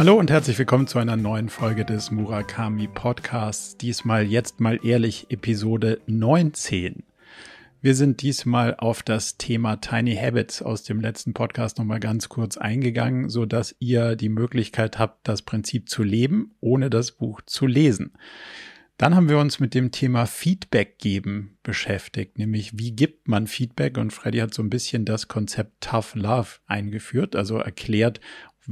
Hallo und herzlich willkommen zu einer neuen Folge des Murakami Podcasts. Diesmal jetzt mal ehrlich Episode 19. Wir sind diesmal auf das Thema Tiny Habits aus dem letzten Podcast nochmal ganz kurz eingegangen, so dass ihr die Möglichkeit habt, das Prinzip zu leben, ohne das Buch zu lesen. Dann haben wir uns mit dem Thema Feedback geben beschäftigt, nämlich wie gibt man Feedback und Freddy hat so ein bisschen das Konzept Tough Love eingeführt, also erklärt,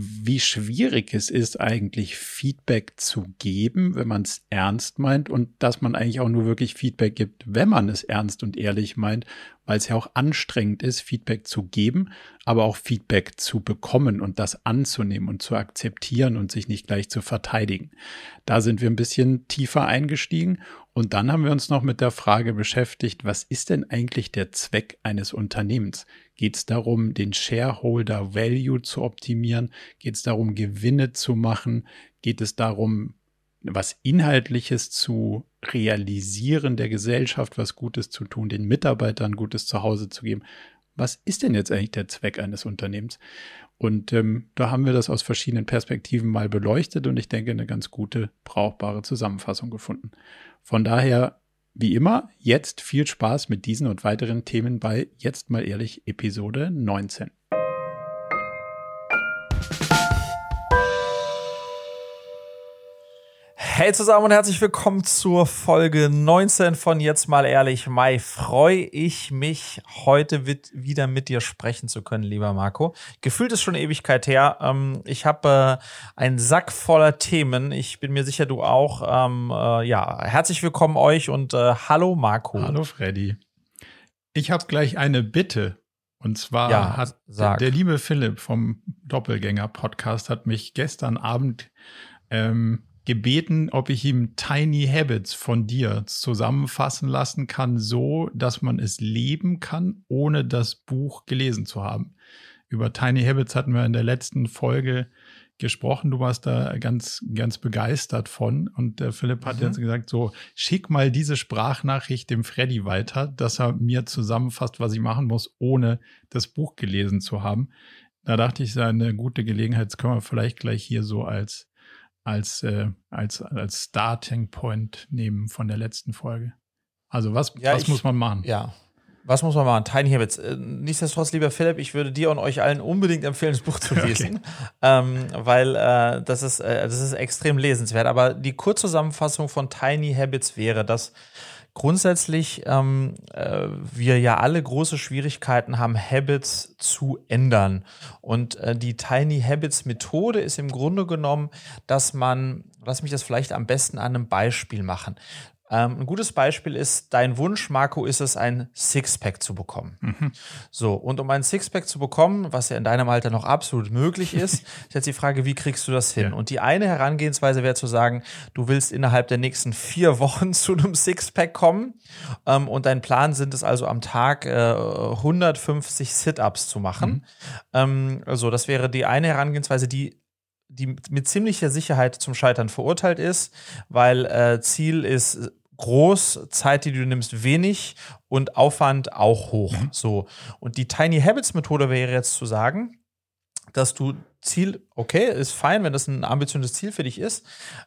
wie schwierig es ist, eigentlich Feedback zu geben, wenn man es ernst meint und dass man eigentlich auch nur wirklich Feedback gibt, wenn man es ernst und ehrlich meint, weil es ja auch anstrengend ist, Feedback zu geben, aber auch Feedback zu bekommen und das anzunehmen und zu akzeptieren und sich nicht gleich zu verteidigen. Da sind wir ein bisschen tiefer eingestiegen und dann haben wir uns noch mit der Frage beschäftigt, was ist denn eigentlich der Zweck eines Unternehmens? Geht es darum, den Shareholder Value zu optimieren? Geht es darum, Gewinne zu machen? Geht es darum, was Inhaltliches zu realisieren, der Gesellschaft was Gutes zu tun, den Mitarbeitern Gutes zu Hause zu geben? Was ist denn jetzt eigentlich der Zweck eines Unternehmens? Und ähm, da haben wir das aus verschiedenen Perspektiven mal beleuchtet und ich denke, eine ganz gute, brauchbare Zusammenfassung gefunden. Von daher wie immer, jetzt viel Spaß mit diesen und weiteren Themen bei Jetzt mal ehrlich Episode 19. Hey zusammen und herzlich willkommen zur Folge 19 von Jetzt mal ehrlich. Mai, freue ich mich, heute wieder mit dir sprechen zu können, lieber Marco. Gefühlt ist schon Ewigkeit her. Ähm, ich habe äh, einen Sack voller Themen. Ich bin mir sicher, du auch. Ähm, äh, ja, herzlich willkommen euch und äh, hallo Marco. Hallo Freddy. Ich habe gleich eine Bitte. Und zwar ja, hat sag. der liebe Philipp vom Doppelgänger-Podcast hat mich gestern Abend ähm, gebeten, ob ich ihm Tiny Habits von dir zusammenfassen lassen kann, so dass man es leben kann, ohne das Buch gelesen zu haben. Über Tiny Habits hatten wir in der letzten Folge gesprochen. Du warst da ganz, ganz begeistert von. Und der Philipp hat mhm. jetzt gesagt, so, schick mal diese Sprachnachricht dem Freddy weiter, dass er mir zusammenfasst, was ich machen muss, ohne das Buch gelesen zu haben. Da dachte ich, ist eine gute Gelegenheit. Das können wir vielleicht gleich hier so als als, äh, als, als Starting Point nehmen von der letzten Folge. Also was, ja, was ich, muss man machen? Ja. Was muss man machen? Tiny Habits. Äh, nichtsdestotrotz, lieber Philipp, ich würde dir und euch allen unbedingt empfehlen, das Buch zu lesen, okay. ähm, weil äh, das, ist, äh, das ist extrem lesenswert. Aber die Kurzzusammenfassung von Tiny Habits wäre, dass grundsätzlich ähm, äh, wir ja alle große Schwierigkeiten haben, Habits zu ändern. Und äh, die Tiny Habits Methode ist im Grunde genommen, dass man, lass mich das vielleicht am besten an einem Beispiel machen. Ähm, ein gutes Beispiel ist, dein Wunsch, Marco, ist es, ein Sixpack zu bekommen. Mhm. So, und um ein Sixpack zu bekommen, was ja in deinem Alter noch absolut möglich ist, ist jetzt die Frage, wie kriegst du das hin? Ja. Und die eine Herangehensweise wäre zu sagen, du willst innerhalb der nächsten vier Wochen zu einem Sixpack kommen ähm, und dein Plan sind es also am Tag äh, 150 Sit-Ups zu machen. Mhm. Ähm, also, das wäre die eine Herangehensweise, die die mit ziemlicher Sicherheit zum Scheitern verurteilt ist, weil äh, Ziel ist groß, Zeit, die du nimmst, wenig und Aufwand auch hoch. Mhm. So. Und die Tiny Habits Methode wäre jetzt zu sagen, dass du Ziel, okay, ist fein, wenn das ein ambitioniertes Ziel für dich ist,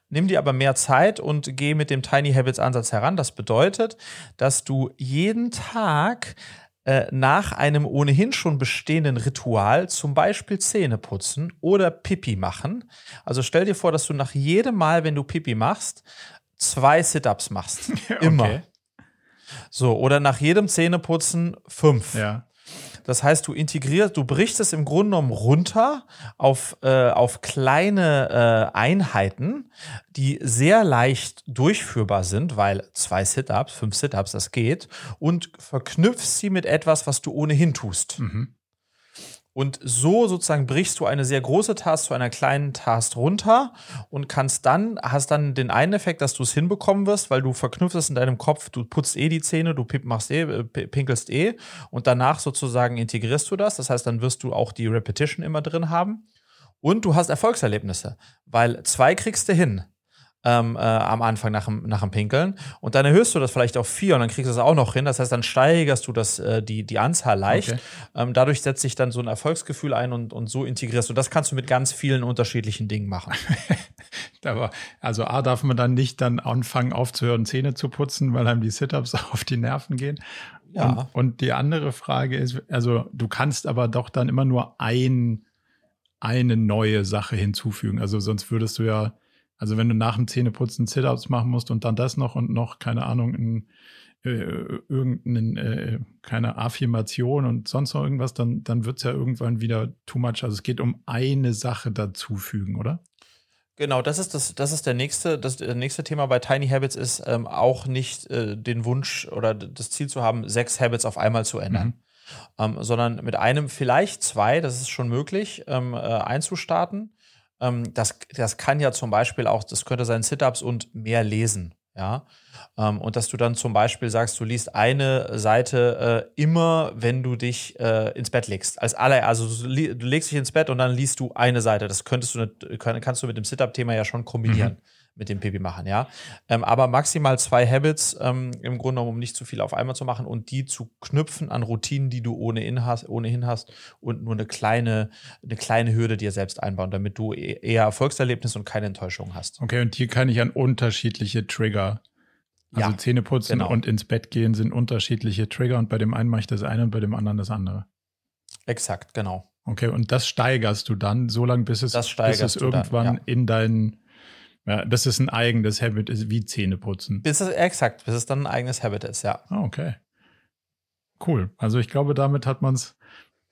nimm dir aber mehr Zeit und geh mit dem Tiny Habits Ansatz heran. Das bedeutet, dass du jeden Tag äh, nach einem ohnehin schon bestehenden Ritual, zum Beispiel Zähne putzen oder Pipi machen. Also stell dir vor, dass du nach jedem Mal, wenn du Pipi machst, zwei Sit-Ups machst. Immer. Okay. So, oder nach jedem Zähneputzen fünf. Ja. Das heißt, du integrierst, du brichst es im Grunde genommen runter auf, äh, auf kleine äh, Einheiten, die sehr leicht durchführbar sind, weil zwei Sit-Ups, fünf Sit-Ups, das geht, und verknüpfst sie mit etwas, was du ohnehin tust. Mhm. Und so sozusagen brichst du eine sehr große Task zu einer kleinen Task runter und kannst dann, hast dann den einen Effekt, dass du es hinbekommen wirst, weil du verknüpfst es in deinem Kopf, du putzt eh die Zähne, du machst eh, äh, pinkelst eh und danach sozusagen integrierst du das. Das heißt, dann wirst du auch die Repetition immer drin haben. Und du hast Erfolgserlebnisse, weil zwei kriegst du hin. Ähm, äh, am Anfang nach dem, nach dem Pinkeln. Und dann erhöhst du das vielleicht auf vier und dann kriegst du es auch noch hin. Das heißt, dann steigerst du das, äh, die, die Anzahl leicht. Okay. Ähm, dadurch setzt sich dann so ein Erfolgsgefühl ein und, und so integrierst du. Das kannst du mit ganz vielen unterschiedlichen Dingen machen. Aber, also A, darf man dann nicht dann anfangen aufzuhören, Zähne zu putzen, weil einem die Sit-Ups auf die Nerven gehen. Ja. Und, und die andere Frage ist, also du kannst aber doch dann immer nur ein, eine neue Sache hinzufügen. Also sonst würdest du ja also wenn du nach dem Zähneputzen Sit-Ups machen musst und dann das noch und noch, keine Ahnung, ein, äh, irgendeine, äh, keine Affirmation und sonst noch irgendwas, dann, dann wird es ja irgendwann wieder too much. Also es geht um eine Sache dazufügen, oder? Genau, das ist das, das ist der nächste, das, das nächste Thema bei Tiny Habits ist ähm, auch nicht äh, den Wunsch oder das Ziel zu haben, sechs Habits auf einmal zu ändern. Mhm. Ähm, sondern mit einem, vielleicht zwei, das ist schon möglich, ähm, äh, einzustarten das, das kann ja zum Beispiel auch, das könnte sein Sit-Ups und mehr lesen. Ja, ähm, und dass du dann zum Beispiel sagst, du liest eine Seite äh, immer, wenn du dich äh, ins Bett legst. Als aller, also du, legst dich ins Bett und dann liest du eine Seite. Das könntest du, kannst du mit dem Sit-Up-Thema ja schon kombinieren. Mhm mit dem Pipi machen, ja. Ähm, aber maximal zwei Habits ähm, im Grunde genommen, um nicht zu viel auf einmal zu machen und die zu knüpfen an Routinen, die du ohnehin hast, ohnehin hast und nur eine kleine, eine kleine Hürde dir selbst einbauen, damit du e-, eher Erfolgserlebnis und keine Enttäuschung hast. Okay, und hier kann ich an unterschiedliche Trigger also ja, Zähne putzen genau. und ins Bett gehen sind unterschiedliche Trigger und bei dem einen mache ich das eine und bei dem anderen das andere. Exakt, genau. Okay, und das steigerst du dann so lange, bis es, bis es irgendwann dann, ja. in deinen ja, das ist ein eigenes Habit, ist wie Zähneputzen. Bis es, exakt, bis es dann ein eigenes Habit ist, ja. Ah, okay. Cool. Also ich glaube, damit hat man es,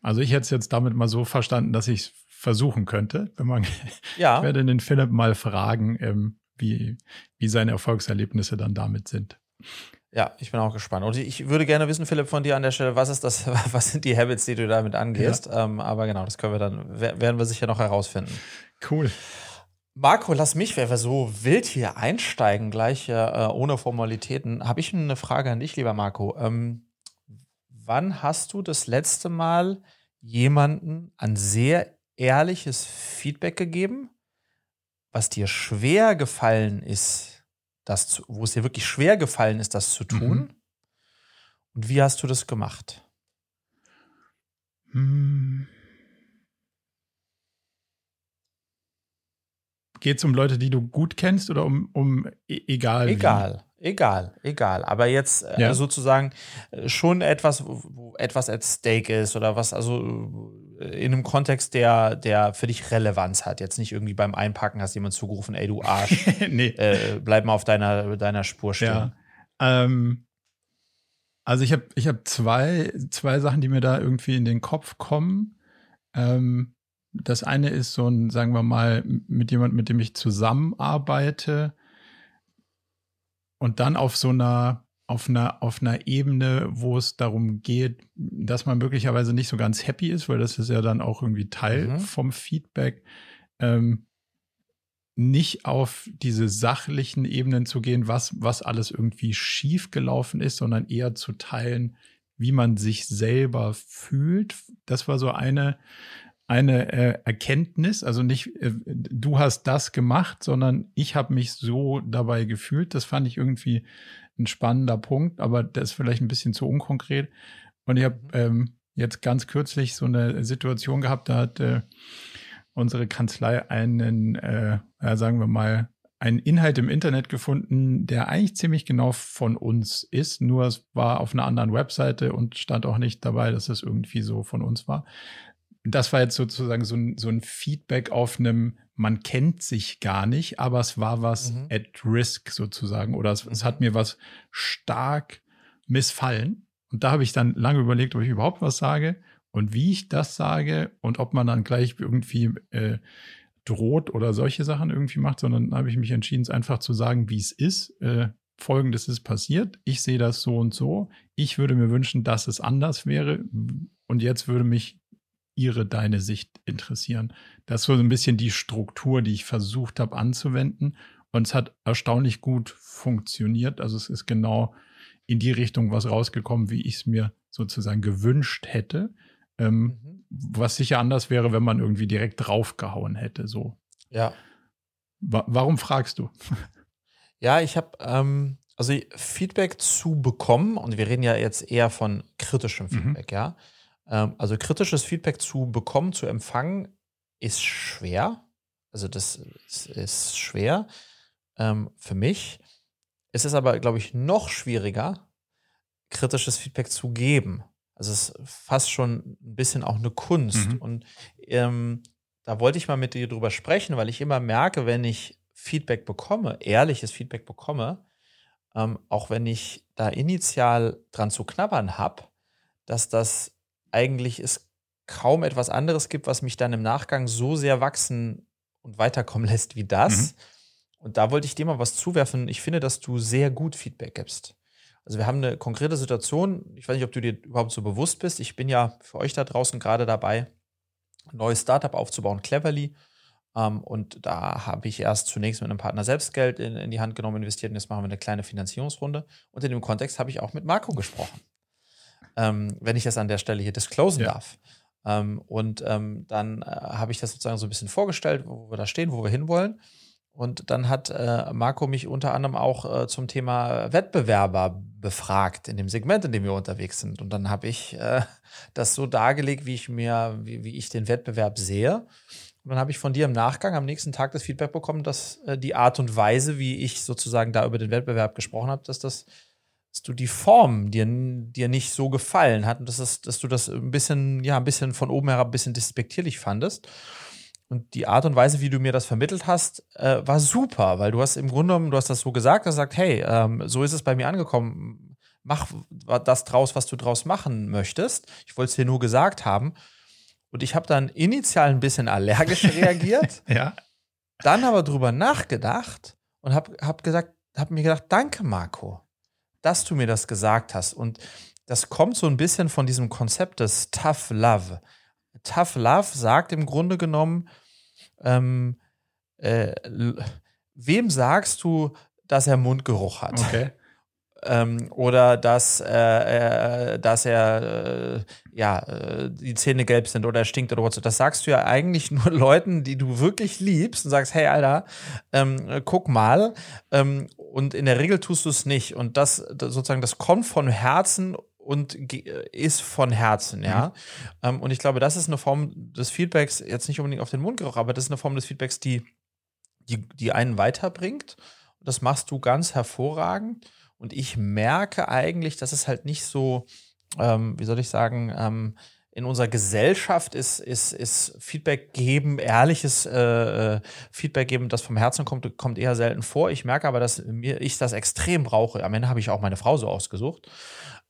also ich hätte es jetzt damit mal so verstanden, dass ich es versuchen könnte. Wenn man, ja. ich werde den Philipp mal fragen, ähm, wie, wie seine Erfolgserlebnisse dann damit sind. Ja, ich bin auch gespannt. Und ich würde gerne wissen, Philipp, von dir an der Stelle, was ist das, was sind die Habits, die du damit angehst? Ja. Ähm, aber genau, das können wir dann, werden wir sicher noch herausfinden. Cool. Marco, lass mich, wer wir so wild hier einsteigen, gleich äh, ohne Formalitäten, habe ich eine Frage an dich, lieber Marco. Ähm, wann hast du das letzte Mal jemanden ein sehr ehrliches Feedback gegeben, was dir schwer gefallen ist, das zu, wo es dir wirklich schwer gefallen ist, das zu tun? Mhm. Und wie hast du das gemacht? Hm. Geht es um Leute, die du gut kennst oder um, um e, egal? Egal, wie? egal, egal. Aber jetzt äh, ja. sozusagen äh, schon etwas, wo etwas at stake ist oder was, also äh, in einem Kontext, der, der für dich Relevanz hat. Jetzt nicht irgendwie beim Einpacken hast jemand zugerufen, ey du Arsch, nee. äh, bleib mal auf deiner, deiner Spur stehen. Ja. Ähm, also ich habe ich hab zwei, zwei Sachen, die mir da irgendwie in den Kopf kommen. Ähm, das eine ist so ein, sagen wir mal, mit jemand, mit dem ich zusammenarbeite und dann auf so einer, auf einer, auf einer Ebene, wo es darum geht, dass man möglicherweise nicht so ganz happy ist, weil das ist ja dann auch irgendwie Teil mhm. vom Feedback, ähm, nicht auf diese sachlichen Ebenen zu gehen, was, was alles irgendwie schief gelaufen ist, sondern eher zu teilen, wie man sich selber fühlt. Das war so eine, eine äh, Erkenntnis, also nicht äh, du hast das gemacht, sondern ich habe mich so dabei gefühlt. Das fand ich irgendwie ein spannender Punkt, aber das ist vielleicht ein bisschen zu unkonkret. Und ich habe mhm. ähm, jetzt ganz kürzlich so eine Situation gehabt, da hat äh, unsere Kanzlei einen, äh, sagen wir mal, einen Inhalt im Internet gefunden, der eigentlich ziemlich genau von uns ist, nur es war auf einer anderen Webseite und stand auch nicht dabei, dass es irgendwie so von uns war das war jetzt sozusagen so ein, so ein Feedback auf einem, man kennt sich gar nicht, aber es war was mhm. at risk sozusagen oder es, mhm. es, hat mir was stark missfallen. Und da habe ich dann lange überlegt, ob ich überhaupt was sage und wie ich das sage und ob man dann gleich irgendwie äh, droht oder solche Sachen irgendwie macht, sondern habe ich mich entschieden, es einfach zu sagen, wie es ist. Äh, Folgendes ist passiert. Ich sehe das so und so. Ich würde mir wünschen, dass es anders wäre. Und jetzt würde mich ihre, deine Sicht interessieren. Das ist so ein bisschen die Struktur, die ich versucht habe anzuwenden. Und es hat erstaunlich gut funktioniert. Also es ist genau in die Richtung was rausgekommen, wie ich es mir sozusagen gewünscht hätte. Ähm, mhm. Was sicher anders wäre, wenn man irgendwie direkt draufgehauen hätte. So. Ja. Wa warum fragst du? Ja, ich habe ähm, also Feedback zu bekommen, und wir reden ja jetzt eher von kritischem mhm. Feedback, mhm. ja. Ähm, also kritisches Feedback zu bekommen, zu empfangen, ist schwer. Also das ist, ist schwer ähm, für mich. Es ist aber, glaube ich, noch schwieriger, kritisches Feedback zu geben. Also es ist fast schon ein bisschen auch eine Kunst. Mhm. Und ähm, da wollte ich mal mit dir drüber sprechen, weil ich immer merke, wenn ich Feedback bekomme, ehrliches Feedback bekomme, ähm, auch wenn ich da initial dran zu knabbern habe, dass das eigentlich es kaum etwas anderes gibt, was mich dann im Nachgang so sehr wachsen und weiterkommen lässt wie das. Mhm. Und da wollte ich dir mal was zuwerfen. Ich finde, dass du sehr gut Feedback gibst. Also wir haben eine konkrete Situation, ich weiß nicht, ob du dir überhaupt so bewusst bist. Ich bin ja für euch da draußen gerade dabei, ein neues Startup aufzubauen, Cleverly. Ähm, und da habe ich erst zunächst mit einem Partner selbst Geld in, in die Hand genommen, investiert und jetzt machen wir eine kleine Finanzierungsrunde. Und in dem Kontext habe ich auch mit Marco gesprochen. Ähm, wenn ich das an der Stelle hier disclosen ja. darf. Ähm, und ähm, dann äh, habe ich das sozusagen so ein bisschen vorgestellt, wo wir da stehen, wo wir hinwollen. Und dann hat äh, Marco mich unter anderem auch äh, zum Thema Wettbewerber befragt in dem Segment, in dem wir unterwegs sind. Und dann habe ich äh, das so dargelegt, wie ich mir, wie, wie, ich den Wettbewerb sehe. Und dann habe ich von dir im Nachgang am nächsten Tag das Feedback bekommen, dass äh, die Art und Weise, wie ich sozusagen da über den Wettbewerb gesprochen habe, dass das dass du die Form dir, dir nicht so gefallen hat und dass, es, dass du das ein bisschen, ja, ein bisschen von oben herab ein bisschen despektierlich fandest. Und die Art und Weise, wie du mir das vermittelt hast, äh, war super, weil du hast im Grunde genommen, du hast das so gesagt, hast gesagt, hey, ähm, so ist es bei mir angekommen. Mach das draus, was du draus machen möchtest. Ich wollte es dir nur gesagt haben. Und ich habe dann initial ein bisschen allergisch reagiert. ja. Dann aber drüber nachgedacht und habe hab gesagt, habe mir gedacht, danke Marco, dass du mir das gesagt hast. Und das kommt so ein bisschen von diesem Konzept des Tough Love. Tough Love sagt im Grunde genommen, ähm, äh, wem sagst du, dass er Mundgeruch hat? Okay. Ähm, oder dass, äh, äh, dass er äh, ja äh, die Zähne gelb sind oder er stinkt oder was. Das sagst du ja eigentlich nur Leuten, die du wirklich liebst und sagst, hey Alter, ähm, guck mal. Ähm, und in der Regel tust du es nicht. Und das, das sozusagen, das kommt von Herzen und ist von Herzen, ja. Mhm. Ähm, und ich glaube, das ist eine Form des Feedbacks, jetzt nicht unbedingt auf den Mundgeruch, aber das ist eine Form des Feedbacks, die, die, die einen weiterbringt. Das machst du ganz hervorragend. Und ich merke eigentlich, dass es halt nicht so, ähm, wie soll ich sagen, ähm, in unserer Gesellschaft ist, ist, ist Feedback geben, ehrliches äh, äh, Feedback geben, das vom Herzen kommt, kommt eher selten vor. Ich merke aber, dass mir, ich das extrem brauche. Am Ende habe ich auch meine Frau so ausgesucht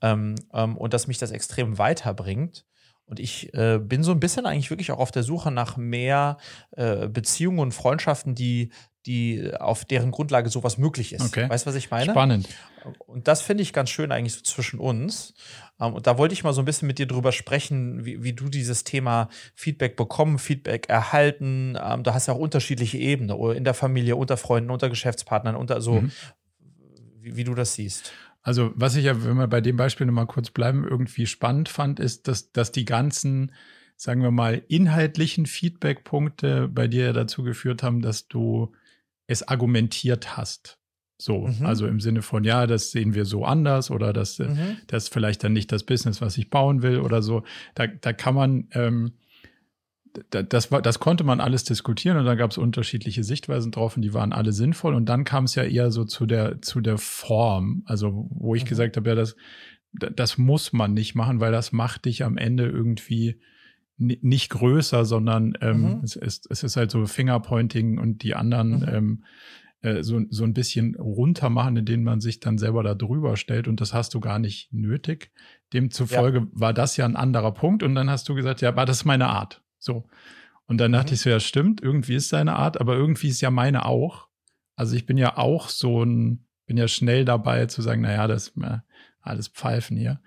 ähm, ähm, und dass mich das extrem weiterbringt. Und ich äh, bin so ein bisschen eigentlich wirklich auch auf der Suche nach mehr äh, Beziehungen und Freundschaften, die, die auf deren Grundlage sowas möglich ist. Okay. Weißt du, was ich meine? Spannend. Und das finde ich ganz schön eigentlich so zwischen uns. Ähm, und da wollte ich mal so ein bisschen mit dir drüber sprechen, wie, wie du dieses Thema Feedback bekommen, Feedback erhalten. Ähm, du hast ja auch unterschiedliche Ebenen, in der Familie, unter Freunden, unter Geschäftspartnern, unter so, mhm. wie, wie du das siehst. Also, was ich ja, wenn wir bei dem Beispiel nochmal kurz bleiben, irgendwie spannend fand, ist, dass, dass die ganzen, sagen wir mal, inhaltlichen Feedback-Punkte bei dir dazu geführt haben, dass du es argumentiert hast. So, mhm. also im Sinne von, ja, das sehen wir so anders oder das, mhm. das ist vielleicht dann nicht das Business, was ich bauen will oder so. Da, da kann man, ähm, das, war, das konnte man alles diskutieren und da gab es unterschiedliche Sichtweisen drauf und die waren alle sinnvoll. Und dann kam es ja eher so zu der, zu der Form, also wo ich mhm. gesagt habe, ja, das, das muss man nicht machen, weil das macht dich am Ende irgendwie nicht größer, sondern ähm, mhm. es, ist, es ist halt so Fingerpointing und die anderen mhm. ähm, äh, so, so ein bisschen runter machen, indem man sich dann selber da drüber stellt und das hast du gar nicht nötig. Demzufolge ja. war das ja ein anderer Punkt und dann hast du gesagt, ja, aber das ist meine Art. So. Und dann dachte mhm. ich so, ja, stimmt, irgendwie ist seine Art, aber irgendwie ist ja meine auch. Also ich bin ja auch so ein, bin ja schnell dabei zu sagen, naja, das ist mir alles Pfeifen hier.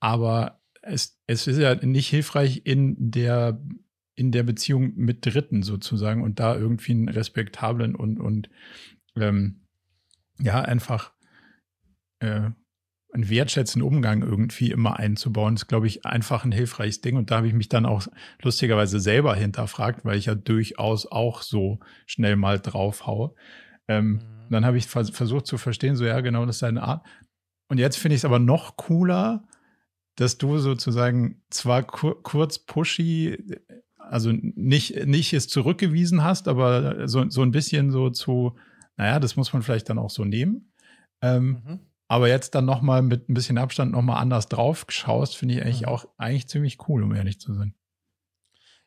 Aber es, es ist ja nicht hilfreich in der, in der Beziehung mit Dritten sozusagen und da irgendwie einen respektablen und, und ähm, ja, einfach äh, einen wertschätzenden Umgang irgendwie immer einzubauen, ist, glaube ich, einfach ein hilfreiches Ding. Und da habe ich mich dann auch lustigerweise selber hinterfragt, weil ich ja durchaus auch so schnell mal drauf haue. Ähm, mhm. Dann habe ich vers versucht zu verstehen, so ja, genau, das ist deine Art. Und jetzt finde ich es aber noch cooler, dass du sozusagen zwar kur kurz pushy, also nicht, nicht es zurückgewiesen hast, aber so, so ein bisschen so zu, naja, das muss man vielleicht dann auch so nehmen. Ähm, mhm. Aber jetzt dann nochmal mit ein bisschen Abstand nochmal anders drauf schaust, finde ich eigentlich auch eigentlich ziemlich cool, um ehrlich zu sein.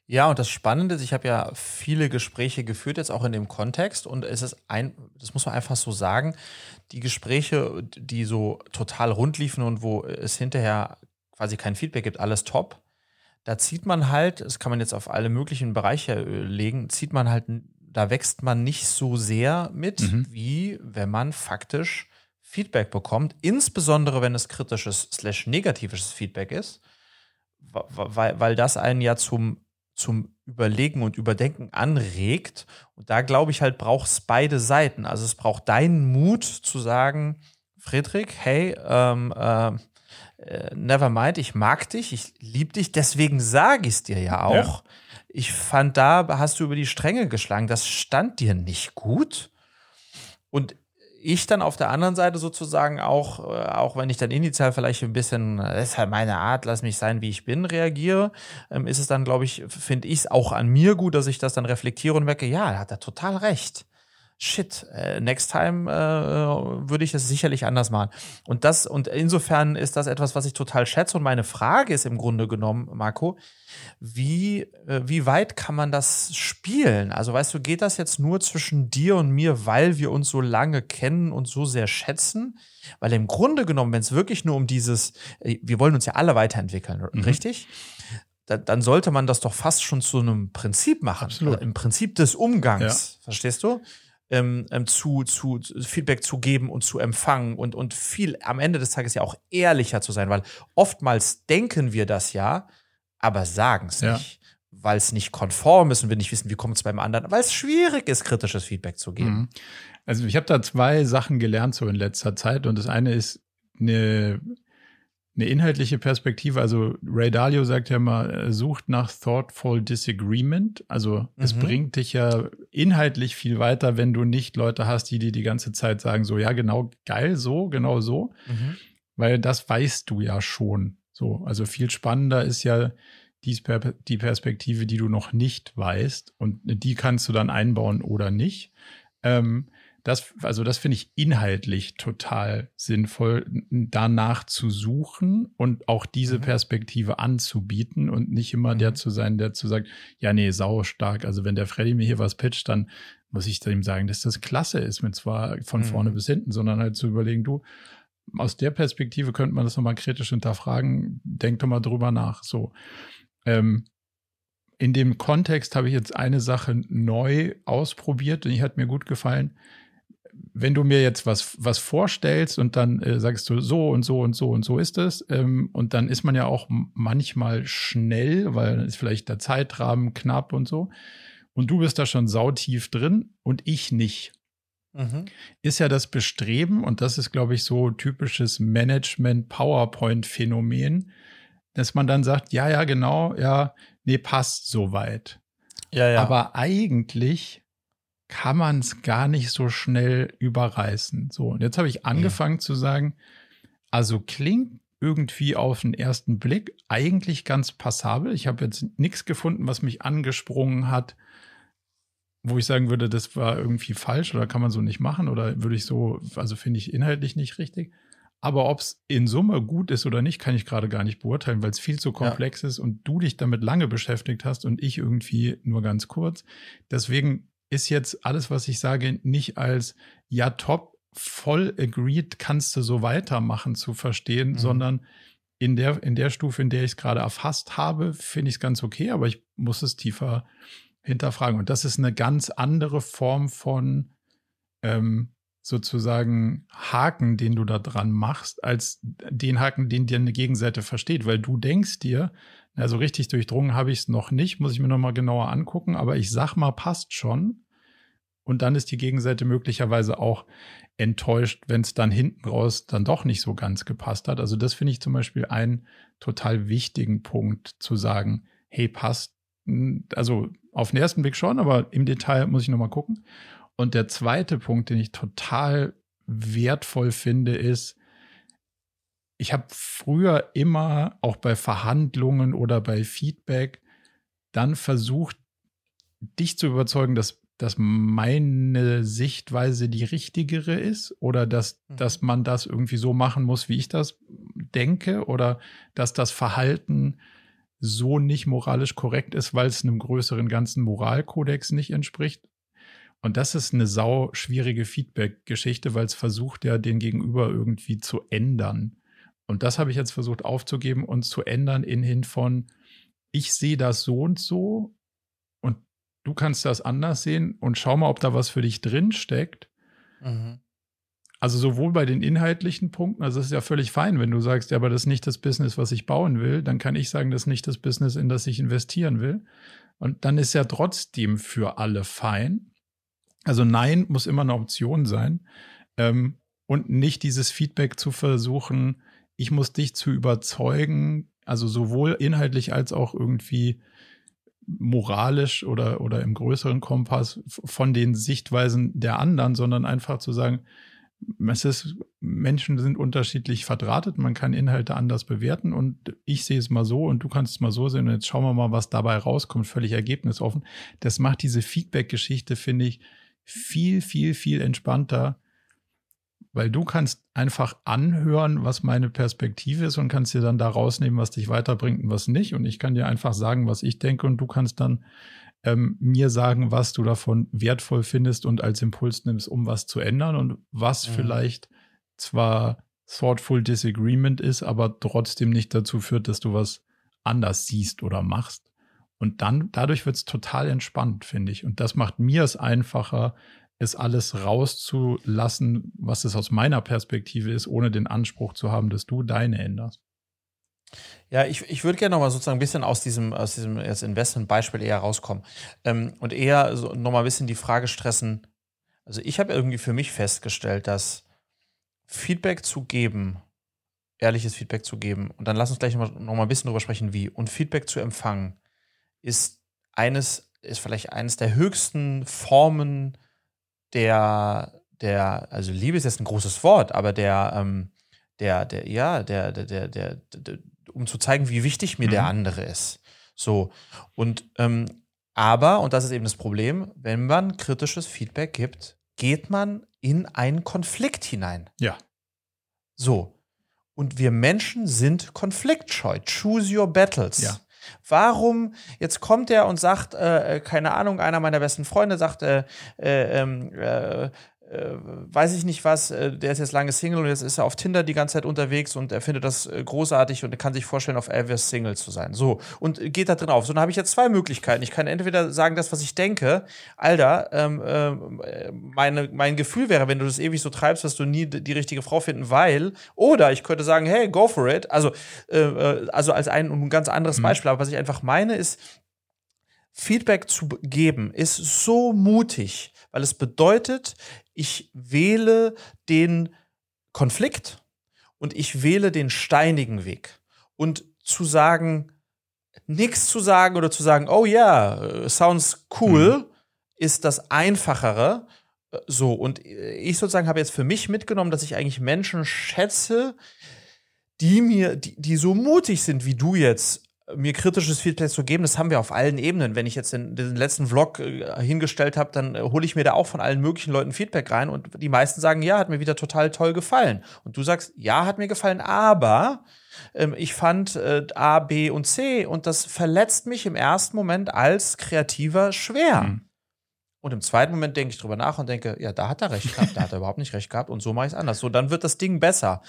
Ja, und das Spannende ist, ich habe ja viele Gespräche geführt, jetzt auch in dem Kontext, und es ist ein, das muss man einfach so sagen, die Gespräche, die so total rund liefen und wo es hinterher quasi kein Feedback gibt, alles top. Da zieht man halt, das kann man jetzt auf alle möglichen Bereiche äh, legen, zieht man halt, da wächst man nicht so sehr mit, mhm. wie wenn man faktisch Feedback bekommt, insbesondere wenn es kritisches slash negatives Feedback ist, weil, weil das einen ja zum, zum Überlegen und Überdenken anregt. Und da glaube ich halt, braucht es beide Seiten. Also es braucht deinen Mut zu sagen, Friedrich, hey, ähm, äh, äh never mind, ich mag dich, ich liebe dich, deswegen sage ich es dir ja auch. Ja. Ich fand, da hast du über die Stränge geschlagen, das stand dir nicht gut. Und ich dann auf der anderen Seite sozusagen auch, äh, auch wenn ich dann initial vielleicht ein bisschen, das ist halt meine Art, lass mich sein, wie ich bin, reagiere, ähm, ist es dann, glaube ich, finde ich es auch an mir gut, dass ich das dann reflektiere und merke, ja, hat er total recht shit, äh, next time äh, würde ich es sicherlich anders machen. Und das, und insofern ist das etwas, was ich total schätze. Und meine Frage ist im Grunde genommen, Marco, wie, äh, wie weit kann man das spielen? Also, weißt du, geht das jetzt nur zwischen dir und mir, weil wir uns so lange kennen und so sehr schätzen? Weil im Grunde genommen, wenn es wirklich nur um dieses, äh, wir wollen uns ja alle weiterentwickeln, mhm. richtig? dann sollte man das doch fast schon zu einem Prinzip machen. Also Im Prinzip des Umgangs. Ja. Verstehst du? Ähm, ähm, zu, zu, Feedback zu geben und zu empfangen und, und viel am Ende des Tages ja auch ehrlicher zu sein, weil oftmals denken wir das ja, aber sagen es ja. nicht, weil es nicht konform ist und wir nicht wissen, wie kommt es beim anderen, weil es schwierig ist, kritisches Feedback zu geben. Mhm. Also ich habe da zwei Sachen gelernt so in letzter Zeit und das eine ist eine eine inhaltliche Perspektive. Also Ray Dalio sagt ja mal, sucht nach thoughtful disagreement. Also mhm. es bringt dich ja inhaltlich viel weiter, wenn du nicht Leute hast, die dir die ganze Zeit sagen, so ja, genau, geil, so, genau so. Mhm. Weil das weißt du ja schon. So, also viel spannender ist ja dies die Perspektive, die du noch nicht weißt und die kannst du dann einbauen oder nicht. Ähm, das, also das finde ich inhaltlich total sinnvoll, danach zu suchen und auch diese mhm. Perspektive anzubieten und nicht immer mhm. der zu sein, der zu sagt, ja, nee, sau stark. Also wenn der Freddy mir hier was pitcht, dann muss ich ihm sagen, dass das klasse ist, mit zwar von mhm. vorne bis hinten, sondern halt zu überlegen, du, aus der Perspektive könnte man das nochmal kritisch hinterfragen, denk doch mal drüber nach. So. Ähm, in dem Kontext habe ich jetzt eine Sache neu ausprobiert und die hat mir gut gefallen wenn du mir jetzt was, was vorstellst und dann äh, sagst du so und so und so und so ist es, ähm, und dann ist man ja auch manchmal schnell, weil dann ist vielleicht der Zeitrahmen knapp und so. Und du bist da schon sautief drin und ich nicht. Mhm. Ist ja das Bestreben, und das ist, glaube ich, so typisches Management-PowerPoint-Phänomen, dass man dann sagt, ja, ja, genau, ja, nee, passt soweit. Ja, ja. Aber eigentlich kann man es gar nicht so schnell überreißen. So, und jetzt habe ich angefangen ja. zu sagen, also klingt irgendwie auf den ersten Blick eigentlich ganz passabel. Ich habe jetzt nichts gefunden, was mich angesprungen hat, wo ich sagen würde, das war irgendwie falsch oder kann man so nicht machen oder würde ich so, also finde ich inhaltlich nicht richtig. Aber ob es in Summe gut ist oder nicht, kann ich gerade gar nicht beurteilen, weil es viel zu komplex ja. ist und du dich damit lange beschäftigt hast und ich irgendwie nur ganz kurz. Deswegen ist jetzt alles, was ich sage, nicht als ja top, voll agreed, kannst du so weitermachen zu verstehen, mhm. sondern in der, in der Stufe, in der ich es gerade erfasst habe, finde ich es ganz okay, aber ich muss es tiefer hinterfragen. Und das ist eine ganz andere Form von ähm, sozusagen Haken, den du da dran machst, als den Haken, den dir eine Gegenseite versteht, weil du denkst dir, also richtig durchdrungen habe ich es noch nicht, muss ich mir noch mal genauer angucken, aber ich sag mal, passt schon. Und dann ist die Gegenseite möglicherweise auch enttäuscht, wenn es dann hinten raus dann doch nicht so ganz gepasst hat. Also das finde ich zum Beispiel einen total wichtigen Punkt zu sagen, hey, passt. Also auf den ersten Blick schon, aber im Detail muss ich noch mal gucken. Und der zweite Punkt, den ich total wertvoll finde, ist, ich habe früher immer, auch bei Verhandlungen oder bei Feedback, dann versucht, dich zu überzeugen, dass, dass meine Sichtweise die richtigere ist oder dass, mhm. dass man das irgendwie so machen muss, wie ich das denke oder dass das Verhalten so nicht moralisch korrekt ist, weil es einem größeren ganzen Moralkodex nicht entspricht. Und das ist eine sau schwierige Feedback-Geschichte, weil es versucht ja, den Gegenüber irgendwie zu ändern. Und das habe ich jetzt versucht aufzugeben und zu ändern in hin von, ich sehe das so und so und du kannst das anders sehen und schau mal, ob da was für dich drin steckt. Mhm. Also sowohl bei den inhaltlichen Punkten, also es ist ja völlig fein, wenn du sagst, ja, aber das ist nicht das Business, was ich bauen will, dann kann ich sagen, das ist nicht das Business, in das ich investieren will. Und dann ist ja trotzdem für alle fein. Also Nein muss immer eine Option sein. Ähm, und nicht dieses Feedback zu versuchen, ich muss dich zu überzeugen, also sowohl inhaltlich als auch irgendwie moralisch oder, oder im größeren Kompass von den Sichtweisen der anderen, sondern einfach zu sagen, es ist, Menschen sind unterschiedlich verdrahtet, man kann Inhalte anders bewerten und ich sehe es mal so und du kannst es mal so sehen und jetzt schauen wir mal, was dabei rauskommt, völlig ergebnisoffen. Das macht diese Feedback-Geschichte, finde ich, viel, viel, viel entspannter, weil du kannst einfach anhören, was meine Perspektive ist und kannst dir dann da rausnehmen, was dich weiterbringt und was nicht. Und ich kann dir einfach sagen, was ich denke und du kannst dann ähm, mir sagen, was du davon wertvoll findest und als Impuls nimmst, um was zu ändern und was mhm. vielleicht zwar thoughtful disagreement ist, aber trotzdem nicht dazu führt, dass du was anders siehst oder machst. Und dann, dadurch wird es total entspannt, finde ich. Und das macht mir es einfacher, es alles rauszulassen, was es aus meiner Perspektive ist, ohne den Anspruch zu haben, dass du deine änderst. Ja, ich, ich würde gerne nochmal sozusagen ein bisschen aus diesem, aus diesem Investment-Beispiel eher rauskommen ähm, und eher so nochmal ein bisschen die Frage stressen. Also ich habe irgendwie für mich festgestellt, dass Feedback zu geben, ehrliches Feedback zu geben, und dann lass uns gleich nochmal noch mal ein bisschen drüber sprechen, wie, und Feedback zu empfangen, ist eines, ist vielleicht eines der höchsten Formen der, der, also Liebe ist jetzt ein großes Wort, aber der, ähm, der, der, ja, der, der, der, der, der um zu zeigen, wie wichtig mir mhm. der andere ist. So. Und, ähm, aber, und das ist eben das Problem, wenn man kritisches Feedback gibt, geht man in einen Konflikt hinein. Ja. So. Und wir Menschen sind konfliktscheu. Choose your battles. Ja. Warum, jetzt kommt er und sagt, äh, äh, keine Ahnung, einer meiner besten Freunde sagt, äh, äh, ähm, äh weiß ich nicht was, äh, der ist jetzt lange Single und jetzt ist er auf Tinder die ganze Zeit unterwegs und er findet das äh, großartig und er kann sich vorstellen, auf Elvis Single zu sein. So, und geht da drin auf. So, dann habe ich jetzt zwei Möglichkeiten. Ich kann entweder sagen, das, was ich denke, Alter, ähm, äh, meine, mein Gefühl wäre, wenn du das ewig so treibst, wirst du nie die richtige Frau finden, weil, oder ich könnte sagen, hey, go for it. Also, äh, äh also als ein, ein ganz anderes mhm. Beispiel, aber was ich einfach meine, ist, Feedback zu geben, ist so mutig, weil es bedeutet, ich wähle den Konflikt und ich wähle den steinigen Weg. Und zu sagen, nichts zu sagen oder zu sagen, oh ja, yeah, sounds cool, mhm. ist das Einfachere. So, und ich sozusagen habe jetzt für mich mitgenommen, dass ich eigentlich Menschen schätze, die mir, die, die so mutig sind wie du jetzt, mir kritisches Feedback zu geben, das haben wir auf allen Ebenen. Wenn ich jetzt den, den letzten Vlog äh, hingestellt habe, dann äh, hole ich mir da auch von allen möglichen Leuten Feedback rein und die meisten sagen, ja, hat mir wieder total toll gefallen. Und du sagst, ja, hat mir gefallen, aber ähm, ich fand äh, A, B und C und das verletzt mich im ersten Moment als Kreativer schwer. Mhm. Und im zweiten Moment denke ich drüber nach und denke, ja, da hat er recht gehabt, da hat er überhaupt nicht recht gehabt und so mache ich es anders. So, dann wird das Ding besser.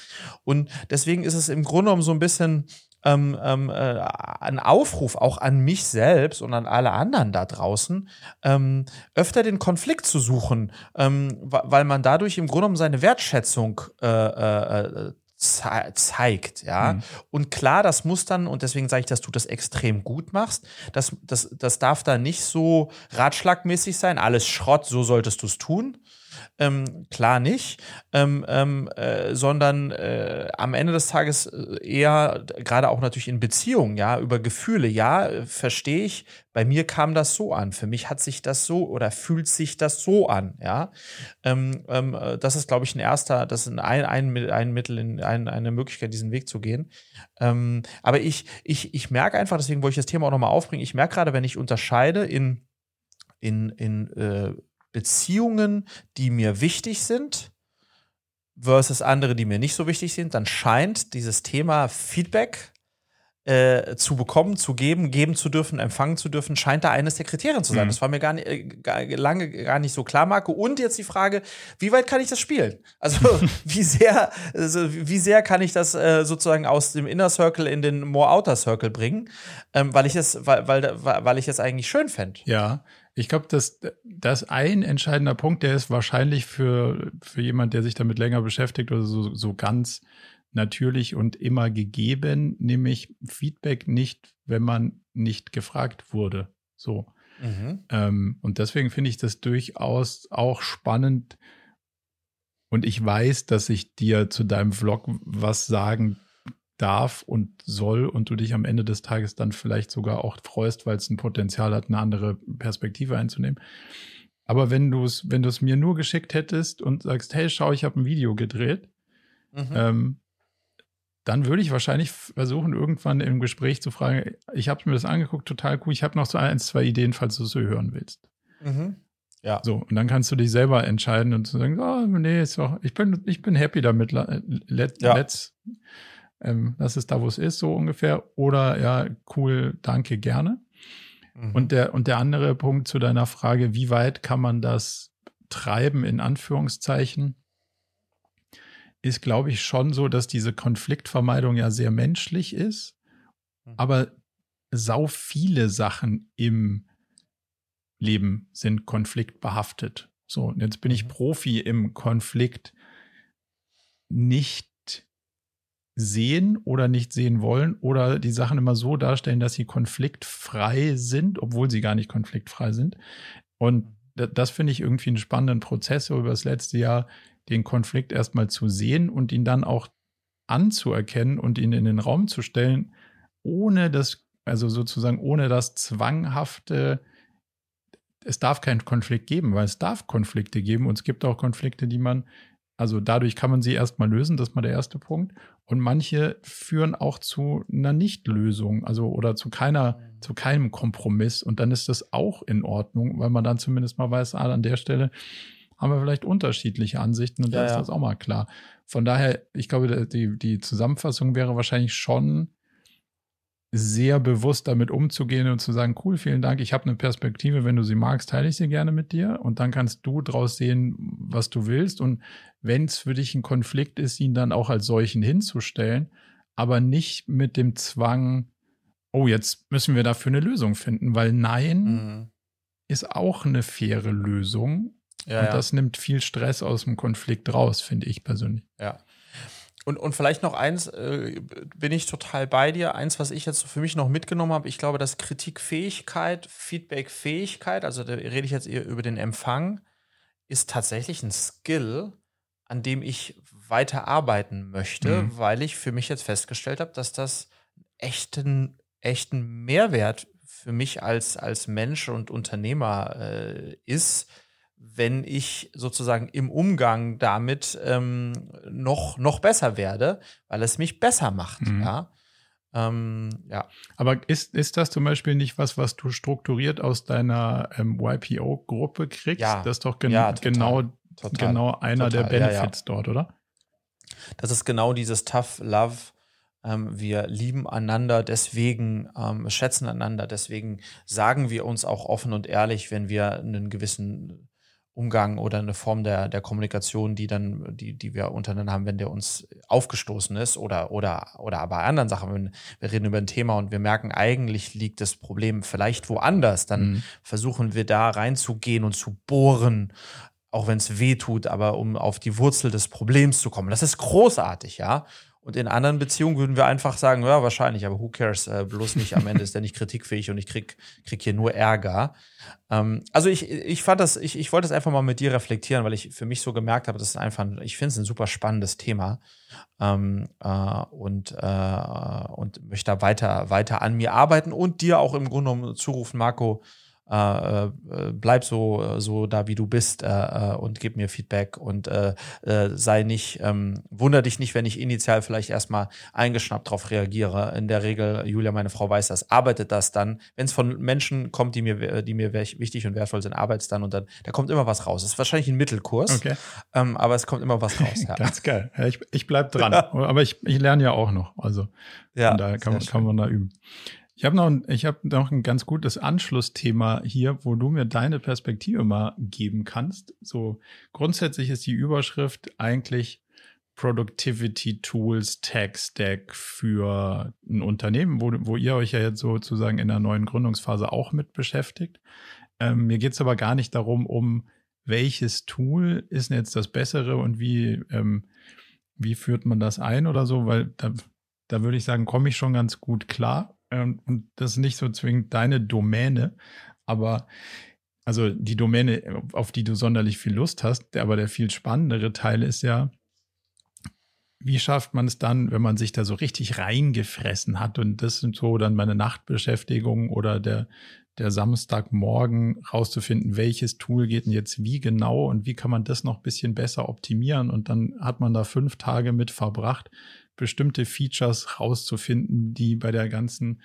Und deswegen ist es im Grunde genommen so ein bisschen ähm, ähm, äh, ein Aufruf auch an mich selbst und an alle anderen da draußen, ähm, öfter den Konflikt zu suchen, ähm, weil man dadurch im Grunde genommen seine Wertschätzung äh, äh, ze zeigt, ja. Mhm. Und klar, das muss dann, und deswegen sage ich, dass du das extrem gut machst, das, das, das darf da nicht so ratschlagmäßig sein, alles Schrott, so solltest du es tun, Ähm, klar nicht, ähm, ähm, äh, sondern äh, am Ende des Tages äh, eher, gerade auch natürlich in Beziehungen, ja, über Gefühle, ja, verstehe ich. Bei mir kam das so an. Für mich hat sich das so oder fühlt sich das so an, ja. Ähm, ähm, äh, das ist, glaube ich, ein erster, das ist ein, ein, ein Mittel, in, ein, eine Möglichkeit, diesen Weg zu gehen. Ähm, aber ich, ich, ich merke einfach, deswegen wollte ich das Thema auch nochmal aufbringen, ich merke gerade, wenn ich unterscheide in in, in äh, Beziehungen, die mir wichtig sind, versus andere, die mir nicht so wichtig sind, dann scheint dieses Thema Feedback äh, zu bekommen, zu geben, geben zu dürfen, empfangen zu dürfen, scheint da eines der Kriterien zu sein. Mhm. Das war mir gar, nicht, äh, gar, lange gar nicht so klar, Marco. Und jetzt die Frage, wie weit kann ich das spielen? Also wie sehr, also, wie sehr kann ich das äh, sozusagen aus dem Inner Circle in den More Outer Circle bringen, ähm, weil ich es, weil, weil, weil ich es eigentlich schön fände. Ja, ich glaube, dass das ein entscheidender Punkt, der ist wahrscheinlich für, für jemand, der sich damit länger beschäftigt oder so, so ganz natürlich und immer gegeben, nämlich Feedback nicht, wenn man nicht gefragt wurde. So. Mhm. Ähm, und deswegen finde ich das durchaus auch spannend. Und ich weiß, dass ich dir zu deinem Vlog was sagen darf und soll und du dich am Ende des Tages dann vielleicht sogar auch freust, weil es ein Potenzial hat, eine andere Perspektive einzunehmen. Aber wenn du es, wenn du es mir nur geschickt hättest und sagst, hey, schau, ich habe ein Video gedreht, mhm. ähm, dann würde ich wahrscheinlich versuchen, irgendwann im Gespräch zu fragen, ich habe mir das angeguckt, total cool, ich habe noch so ein, zwei Ideen, falls du es so hören willst. Mhm. Ja. So, und dann kannst du dich selber entscheiden und zu sagen, oh, nee, ist doch, ich bin, ich bin happy damit. Let, ja. Let's ähm, das ist da, wo es ist, so ungefähr. Oder ja, cool, danke, gerne. Mhm. Und, der, und der andere Punkt zu deiner Frage, wie weit kann man das treiben, in Anführungszeichen, ist, glaube ich, schon so, dass diese Konfliktvermeidung ja sehr menschlich ist, mhm. aber sau viele Sachen im Leben sind konfliktbehaftet. So, und jetzt bin ich mhm. Profi im Konflikt nicht sehen oder nicht sehen wollen oder die Sachen immer so darstellen, dass sie konfliktfrei sind, obwohl sie gar nicht konfliktfrei sind. Und das finde ich irgendwie einen spannenden Prozess über das letzte Jahr, den Konflikt erstmal zu sehen und ihn dann auch anzuerkennen und ihn in den Raum zu stellen, ohne das, also sozusagen ohne das zwanghafte, es darf keinen Konflikt geben, weil es darf Konflikte geben und es gibt auch Konflikte, die man also dadurch kann man sie erstmal lösen, das ist mal der erste Punkt. Und manche führen auch zu einer Nichtlösung, also oder zu keiner, mhm. zu keinem Kompromiss. Und dann ist das auch in Ordnung, weil man dann zumindest mal weiß, ah, an der Stelle haben wir vielleicht unterschiedliche Ansichten und ja, dann ist ja. das auch mal klar. Von daher, ich glaube, die, die Zusammenfassung wäre wahrscheinlich schon, sehr bewusst damit umzugehen und zu sagen, cool, vielen Dank, ich habe eine Perspektive, wenn du sie magst, teile ich sie gerne mit dir und dann kannst du draus sehen, was du willst und wenn es für dich ein Konflikt ist, ihn dann auch als solchen hinzustellen, aber nicht mit dem Zwang, oh, jetzt müssen wir dafür eine Lösung finden, weil Nein mhm. ist auch eine faire Lösung ja, und ja. das nimmt viel Stress aus dem Konflikt raus, finde ich persönlich. Ja. Und, und vielleicht noch eins, äh, bin ich total bei dir. Eins, was ich jetzt für mich noch mitgenommen habe, ich glaube, dass Kritikfähigkeit, Feedbackfähigkeit, also da rede ich jetzt eher über den Empfang, ist tatsächlich ein Skill, an dem ich weiter arbeiten möchte, mhm. weil ich für mich jetzt festgestellt habe, dass das echten, echten Mehrwert für mich als, als Mensch und Unternehmer äh, ist wenn ich sozusagen im Umgang damit ähm, noch, noch besser werde, weil es mich besser macht. Mhm. Ja. Ähm, ja. Aber ist, ist das zum Beispiel nicht was, was du strukturiert aus deiner ähm, YPO-Gruppe kriegst? Ja. Das ist doch gen ja, total, genau, total, genau einer total, der Benefits ja, dort, oder? Das ist genau dieses Tough Love. Ähm, wir lieben einander, deswegen ähm, schätzen einander, deswegen sagen wir uns auch offen und ehrlich, wenn wir einen gewissen Umgang oder eine Form der, der Kommunikation, die dann, die, die wir untereinander haben, wenn der uns aufgestoßen ist oder, oder, oder bei anderen Sachen, wenn wir reden über ein Thema und wir merken, eigentlich liegt das Problem vielleicht woanders, dann mhm. versuchen wir da reinzugehen und zu bohren, auch wenn es weh tut, aber um auf die Wurzel des Problems zu kommen. Das ist großartig, ja. Und in anderen Beziehungen würden wir einfach sagen, ja, wahrscheinlich, aber who cares? Äh, bloß nicht am Ende ist der nicht kritikfähig und ich krieg, krieg hier nur Ärger. Ähm, also ich, ich fand das, ich, ich wollte das einfach mal mit dir reflektieren, weil ich für mich so gemerkt habe, das ist einfach, ich finde es ein super spannendes Thema. Ähm, äh, und, äh, und möchte da weiter, weiter an mir arbeiten und dir auch im Grunde genommen zurufen, Marco, äh, äh, bleib so, so da, wie du bist äh, äh und gib mir Feedback und äh, äh, sei nicht, ähm, wunder dich nicht, wenn ich initial vielleicht erstmal eingeschnappt darauf reagiere. In der Regel, Julia, meine Frau weiß das, arbeitet das dann. Wenn es von Menschen kommt, die mir, die mir wichtig und wertvoll sind, arbeitet dann und dann, da kommt immer was raus. Das ist wahrscheinlich ein Mittelkurs, okay. ähm, aber es kommt immer was raus. Ja. Ganz geil. Ja, ich, ich bleib dran. aber ich, ich lerne ja auch noch. Also ja, da kann, kann man da üben. Ich habe noch, ein, ich hab noch ein ganz gutes Anschlussthema hier, wo du mir deine Perspektive mal geben kannst. So grundsätzlich ist die Überschrift eigentlich Productivity Tools Tech Stack für ein Unternehmen, wo, wo ihr euch ja jetzt sozusagen in der neuen Gründungsphase auch mit beschäftigt. Ähm, mir geht es aber gar nicht darum, um welches Tool ist jetzt das bessere und wie, ähm, wie führt man das ein oder so, weil da, da würde ich sagen, komme ich schon ganz gut klar. Ähm, und das ist nicht so zwingend deine Domäne, aber also die Domäne, auf die du sonderlich viel Lust hast, aber der viel spannendere Teil ist ja, wie schafft man es dann, wenn man sich da so richtig reingefressen hat? Und das sind so dann meine Nachtbeschäftigung oder der, der Samstagmorgen rauszufinden, welches Tool geht denn jetzt wie genau und wie kann man das noch ein bisschen besser optimieren? Und dann hat man da fünf Tage mit verbracht, bestimmte Features rauszufinden, die bei der ganzen,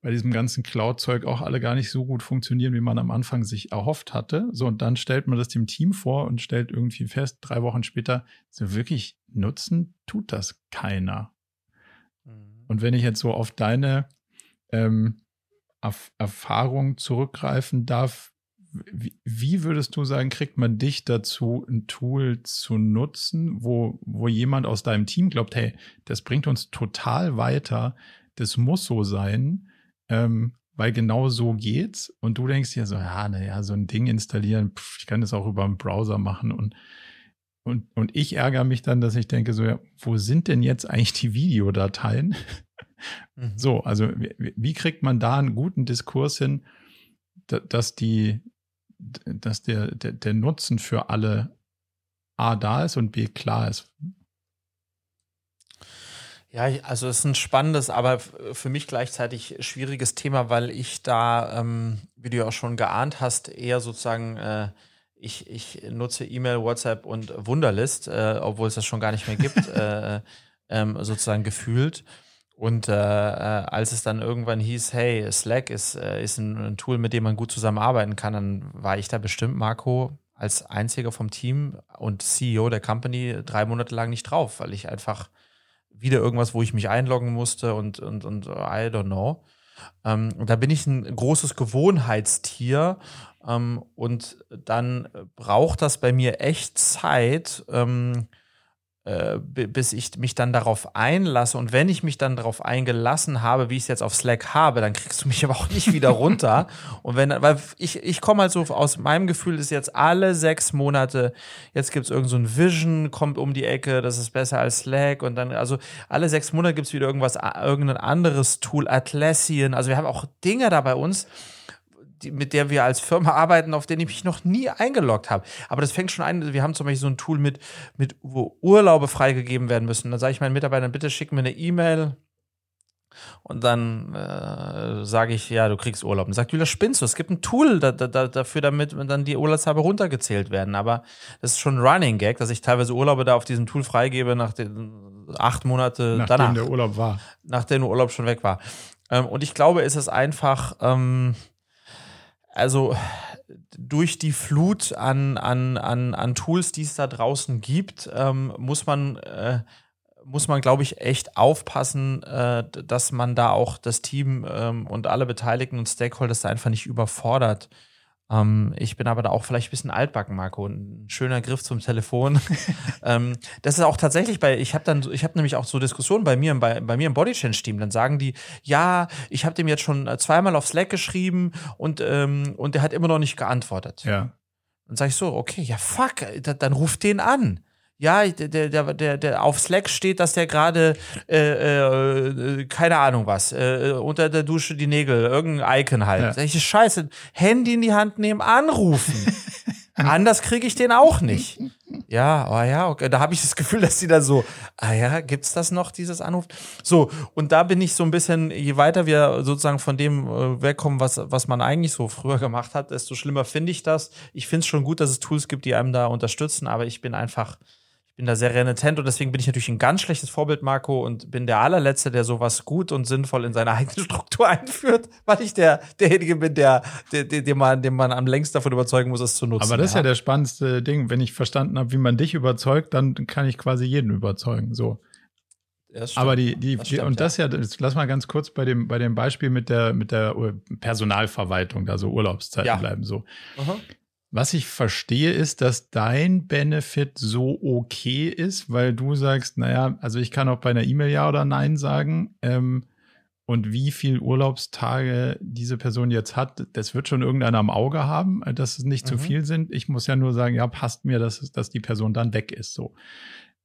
bei diesem ganzen Cloud-Zeug auch alle gar nicht so gut funktionieren, wie man am Anfang sich erhofft hatte. So, und dann stellt man das dem Team vor und stellt irgendwie fest, drei Wochen später, so wirklich nutzen tut das keiner. Mhm. Und wenn ich jetzt so auf deine ähm, Erfahrung zurückgreifen darf, wie würdest du sagen, kriegt man dich dazu, ein Tool zu nutzen, wo, wo jemand aus deinem Team glaubt, hey, das bringt uns total weiter, das muss so sein, ähm, weil genau so geht's. Und du denkst dir so, ja, naja, so ein Ding installieren, pff, ich kann das auch über einen Browser machen. Und, und, und ich ärgere mich dann, dass ich denke, so, ja, wo sind denn jetzt eigentlich die Videodateien? Mhm. So, also wie, wie kriegt man da einen guten Diskurs hin, dass die, dass der, der, der Nutzen für alle A da ist und B klar ist. Ja, also es ist ein spannendes, aber für mich gleichzeitig schwieriges Thema, weil ich da, ähm, wie du ja auch schon geahnt hast, eher sozusagen, äh, ich, ich nutze E-Mail, WhatsApp und Wunderlist, äh, obwohl es das schon gar nicht mehr gibt, äh, ähm, sozusagen gefühlt. Und äh, äh, als es dann irgendwann hieß, hey, Slack ist, äh, ist ein, Tool, mit dem man gut zusammenarbeiten kann, dann war ich da bestimmt, Marco, als einziger vom Team und CEO der Company drei Monate lang nicht drauf, weil ich einfach wieder irgendwas, wo ich mich einloggen musste und, und, und I don't know. Ähm, da bin ich ein großes Gewohnheitstier ähm, und dann braucht das bei mir echt Zeit, ähm, äh, bis ich mich dann darauf einlasse. Und wenn ich mich dann darauf eingelassen habe, wie ich es jetzt auf Slack habe, dann kriegst du mich aber auch nicht wieder runter. Und wenn, weil ich, ich komme halt so aus meinem Gefühl, ist jetzt alle sechs Monate, jetzt gibt es irgend so Vision, kommt um die Ecke, das ist besser als Slack. Und dann, also alle sechs Monate gibt es wieder irgendwas, irgendein anderes Tool, Atlassian. Also wir haben auch Dinge da bei uns die, mit der wir als Firma arbeiten, auf den ich mich noch nie eingeloggt habe. Aber das fängt schon an, wir haben zum Beispiel so ein Tool mit, mit wo Urlaube freigegeben werden müssen. Dann sage ich meinen Mitarbeitern, bitte schick mir eine E-Mail. Und dann äh, sage ich, ja, du kriegst Urlaub. Und sagt Julia, spinnst du? Es gibt ein Tool da, da, dafür, damit dann die Urlaubstage runtergezählt werden. Aber das ist schon ein Running Gag, dass ich teilweise Urlaube da auf diesem Tool freigebe nach den acht Monate Nachdem danach. der Urlaub war. Nachdem der Urlaub schon weg war. Ähm, und ich glaube, es ist einfach, ähm, also durch die Flut an, an, an, an Tools, die es da draußen gibt, ähm, muss man, äh, muss man, glaube ich, echt aufpassen, äh, dass man da auch das Team ähm, und alle Beteiligten und Stakeholders da einfach nicht überfordert. Ähm, ich bin aber da auch vielleicht ein bisschen altbacken, Marco. Ein schöner Griff zum Telefon. ähm, das ist auch tatsächlich bei, ich habe dann, ich habe nämlich auch so Diskussionen bei mir, bei, bei mir im Body Change Team. Dann sagen die, ja, ich habe dem jetzt schon zweimal auf Slack geschrieben und, ähm, und der hat immer noch nicht geantwortet. Ja. Dann sage ich so, okay, ja fuck, dann, dann ruft den an. Ja, der, der, der, der auf Slack steht, dass der gerade, äh, äh, keine Ahnung was, äh, unter der Dusche die Nägel, irgendein Icon halt. Ja. Ich, Scheiße, Handy in die Hand nehmen, anrufen. Anders kriege ich den auch nicht. Ja, oh ja, okay. da habe ich das Gefühl, dass die da so, ah ja, gibt's das noch, dieses Anruf? So, und da bin ich so ein bisschen, je weiter wir sozusagen von dem äh, wegkommen, was, was man eigentlich so früher gemacht hat, desto schlimmer finde ich das. Ich finde es schon gut, dass es Tools gibt, die einem da unterstützen, aber ich bin einfach, bin da sehr renitent und deswegen bin ich natürlich ein ganz schlechtes Vorbild, Marco, und bin der allerletzte, der sowas gut und sinnvoll in seine eigene Struktur einführt, weil ich der, derjenige bin, der, der, der, den, man, den man am längsten davon überzeugen muss, es zu nutzen. Aber das ist ja, ja der spannendste Ding. Wenn ich verstanden habe, wie man dich überzeugt, dann kann ich quasi jeden überzeugen. So. Aber die, die, das stimmt, und das ja, das, lass mal ganz kurz bei dem, bei dem Beispiel mit der, mit der Personalverwaltung, da so Urlaubszeiten ja. bleiben, so. Aha. Was ich verstehe, ist, dass dein Benefit so okay ist, weil du sagst, naja, also ich kann auch bei einer E-Mail Ja oder Nein sagen. Ähm, und wie viel Urlaubstage diese Person jetzt hat, das wird schon irgendeiner am Auge haben, dass es nicht mhm. zu viel sind. Ich muss ja nur sagen, ja, passt mir, dass, dass die Person dann weg ist. So.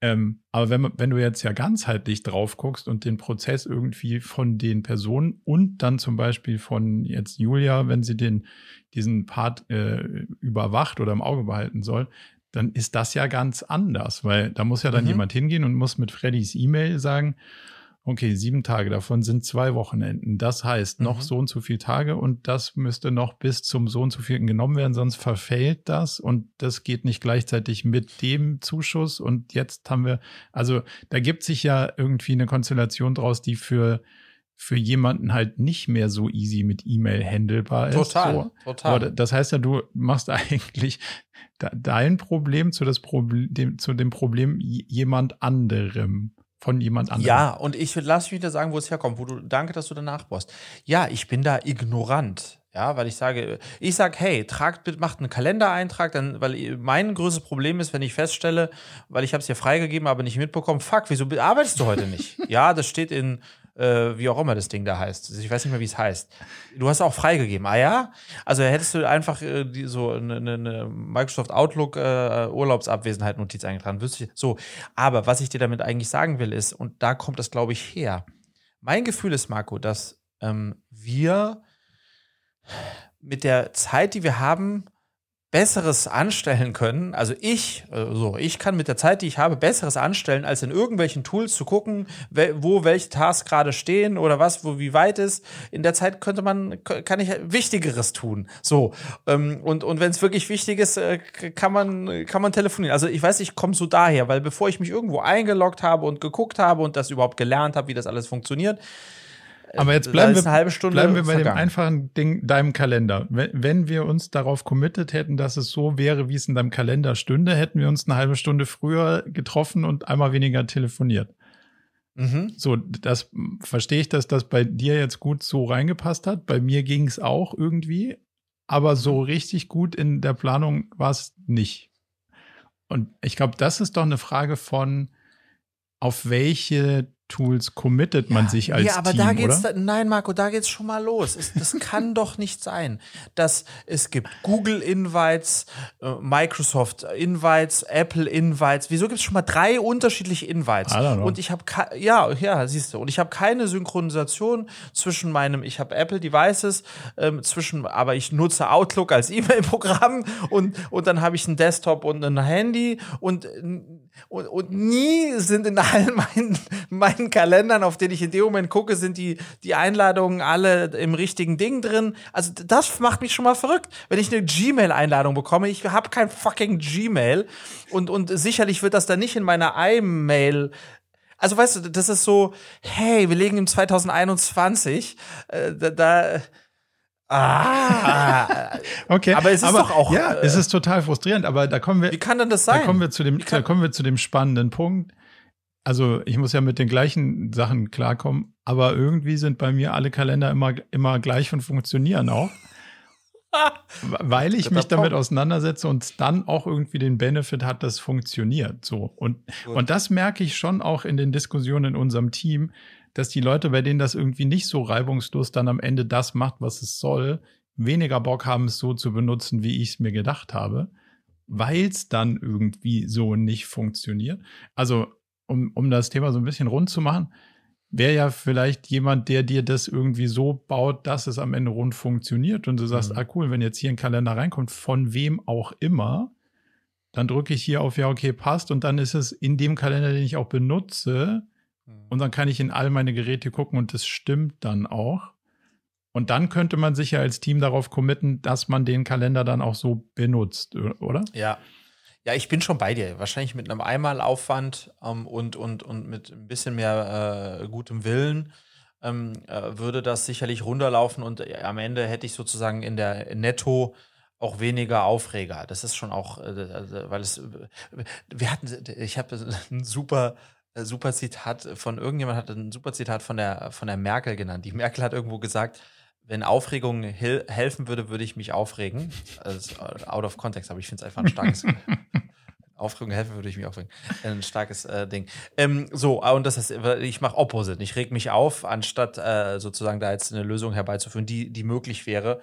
Ähm, aber wenn, wenn du jetzt ja ganzheitlich drauf guckst und den Prozess irgendwie von den Personen und dann zum Beispiel von jetzt Julia, wenn sie den, diesen Part äh, überwacht oder im Auge behalten soll, dann ist das ja ganz anders, weil da muss ja dann mhm. jemand hingehen und muss mit Freddys E-Mail sagen, okay, sieben Tage davon sind zwei Wochenenden. Das heißt, noch mhm. so und so viele Tage und das müsste noch bis zum so und so vielen genommen werden, sonst verfällt das und das geht nicht gleichzeitig mit dem Zuschuss. Und jetzt haben wir, also da gibt sich ja irgendwie eine Konstellation draus, die für für jemanden halt nicht mehr so easy mit E-Mail handelbar ist. Total, so. total. Aber das heißt ja, du machst eigentlich dein Problem zu, das Problem, zu dem Problem jemand anderem von jemand anderem. Ja, und ich lass mich wieder sagen, wo es herkommt, wo du, danke, dass du danach bohrst. Ja, ich bin da ignorant. Ja, weil ich sage, ich sage, hey, tragt, macht einen Kalendereintrag, dann, weil mein größtes Problem ist, wenn ich feststelle, weil ich habe es dir freigegeben, aber nicht mitbekommen, fuck, wieso arbeitest du heute nicht? ja, das steht in äh, wie auch immer das Ding da heißt. Ich weiß nicht mehr, wie es heißt. Du hast auch freigegeben. Ah ja? Also hättest du einfach äh, die, so eine, eine Microsoft Outlook äh, Urlaubsabwesenheit Notiz eingetragen. Wüsste ich, so. Aber was ich dir damit eigentlich sagen will, ist, und da kommt das, glaube ich, her. Mein Gefühl ist, Marco, dass ähm, wir mit der Zeit, die wir haben, Besseres anstellen können. Also ich, äh, so, ich kann mit der Zeit, die ich habe, Besseres anstellen, als in irgendwelchen Tools zu gucken, wo welche Tasks gerade stehen oder was, wo wie weit ist. In der Zeit könnte man, kann ich Wichtigeres tun. So. Ähm, und, und wenn es wirklich wichtig ist, äh, kann man, kann man telefonieren. Also ich weiß, ich komme so daher, weil bevor ich mich irgendwo eingeloggt habe und geguckt habe und das überhaupt gelernt habe, wie das alles funktioniert, aber jetzt bleiben wir, bleiben wir bei vergangen. dem einfachen Ding, deinem Kalender. Wenn, wenn wir uns darauf committed hätten, dass es so wäre, wie es in deinem Kalender stünde, hätten wir uns eine halbe Stunde früher getroffen und einmal weniger telefoniert. Mhm. So, das verstehe ich, dass das bei dir jetzt gut so reingepasst hat. Bei mir ging es auch irgendwie, aber so mhm. richtig gut in der Planung war es nicht. Und ich glaube, das ist doch eine Frage von, auf welche Tools committet man ja, sich als Ja, aber Team, da geht's, oder? nein, Marco, da geht's schon mal los. Es, das kann doch nicht sein, dass es gibt Google Invites, äh, Microsoft Invites, Apple Invites. Wieso gibt's schon mal drei unterschiedliche Invites? Und ich habe ja, ja, siehst du, und ich habe keine Synchronisation zwischen meinem, ich habe Apple Devices, ähm, zwischen, aber ich nutze Outlook als E-Mail-Programm und und dann habe ich einen Desktop und ein Handy und und, und nie sind in allen meinen, meinen Kalendern, auf denen ich in dem Moment gucke, sind die, die Einladungen alle im richtigen Ding drin. Also das macht mich schon mal verrückt. Wenn ich eine Gmail-Einladung bekomme, ich habe kein fucking Gmail und, und sicherlich wird das dann nicht in meiner iMail also weißt du, das ist so, hey, wir legen im 2021, äh, da, da Ah, okay. Aber es ist aber, doch auch. Ja, äh, es ist total frustrierend. Aber da kommen wir. Wie kann denn das sein? Da kommen wir zu dem, da kommen wir zu dem spannenden Punkt. Also ich muss ja mit den gleichen Sachen klarkommen, aber irgendwie sind bei mir alle Kalender immer immer gleich und funktionieren auch, weil ich mich damit auseinandersetze und dann auch irgendwie den Benefit hat, dass funktioniert. So und und das merke ich schon auch in den Diskussionen in unserem Team dass die Leute, bei denen das irgendwie nicht so reibungslos dann am Ende das macht, was es soll, weniger Bock haben, es so zu benutzen, wie ich es mir gedacht habe. weil es dann irgendwie so nicht funktioniert. Also, um, um das Thema so ein bisschen rund zu machen, wäre ja vielleicht jemand, der dir das irgendwie so baut, dass es am Ende rund funktioniert und du sagst, mhm. ah cool, wenn jetzt hier ein Kalender reinkommt, von wem auch immer, dann drücke ich hier auf ja, okay, passt und dann ist es in dem Kalender, den ich auch benutze mhm. und dann kann ich in all meine Geräte gucken und das stimmt dann auch. Und dann könnte man sich ja als Team darauf committen, dass man den Kalender dann auch so benutzt, oder? Ja. Ja, ich bin schon bei dir. Wahrscheinlich mit einem Einmalaufwand ähm, und, und, und mit ein bisschen mehr äh, gutem Willen ähm, äh, würde das sicherlich runterlaufen und äh, am Ende hätte ich sozusagen in der Netto auch weniger Aufreger. Das ist schon auch, äh, also, weil es, äh, wir hatten, ich habe ein super, äh, super Zitat von irgendjemand hat ein super Zitat von der, von der Merkel genannt. Die Merkel hat irgendwo gesagt, wenn Aufregung helfen würde, würde ich mich aufregen. Also out of context, aber ich finde es einfach ein starkes. Aufregung helfen würde ich mich aufregen. Ein starkes äh, Ding. Ähm, so, ah, und das heißt, ich mache Opposite. Ich reg mich auf, anstatt äh, sozusagen da jetzt eine Lösung herbeizuführen, die, die möglich wäre.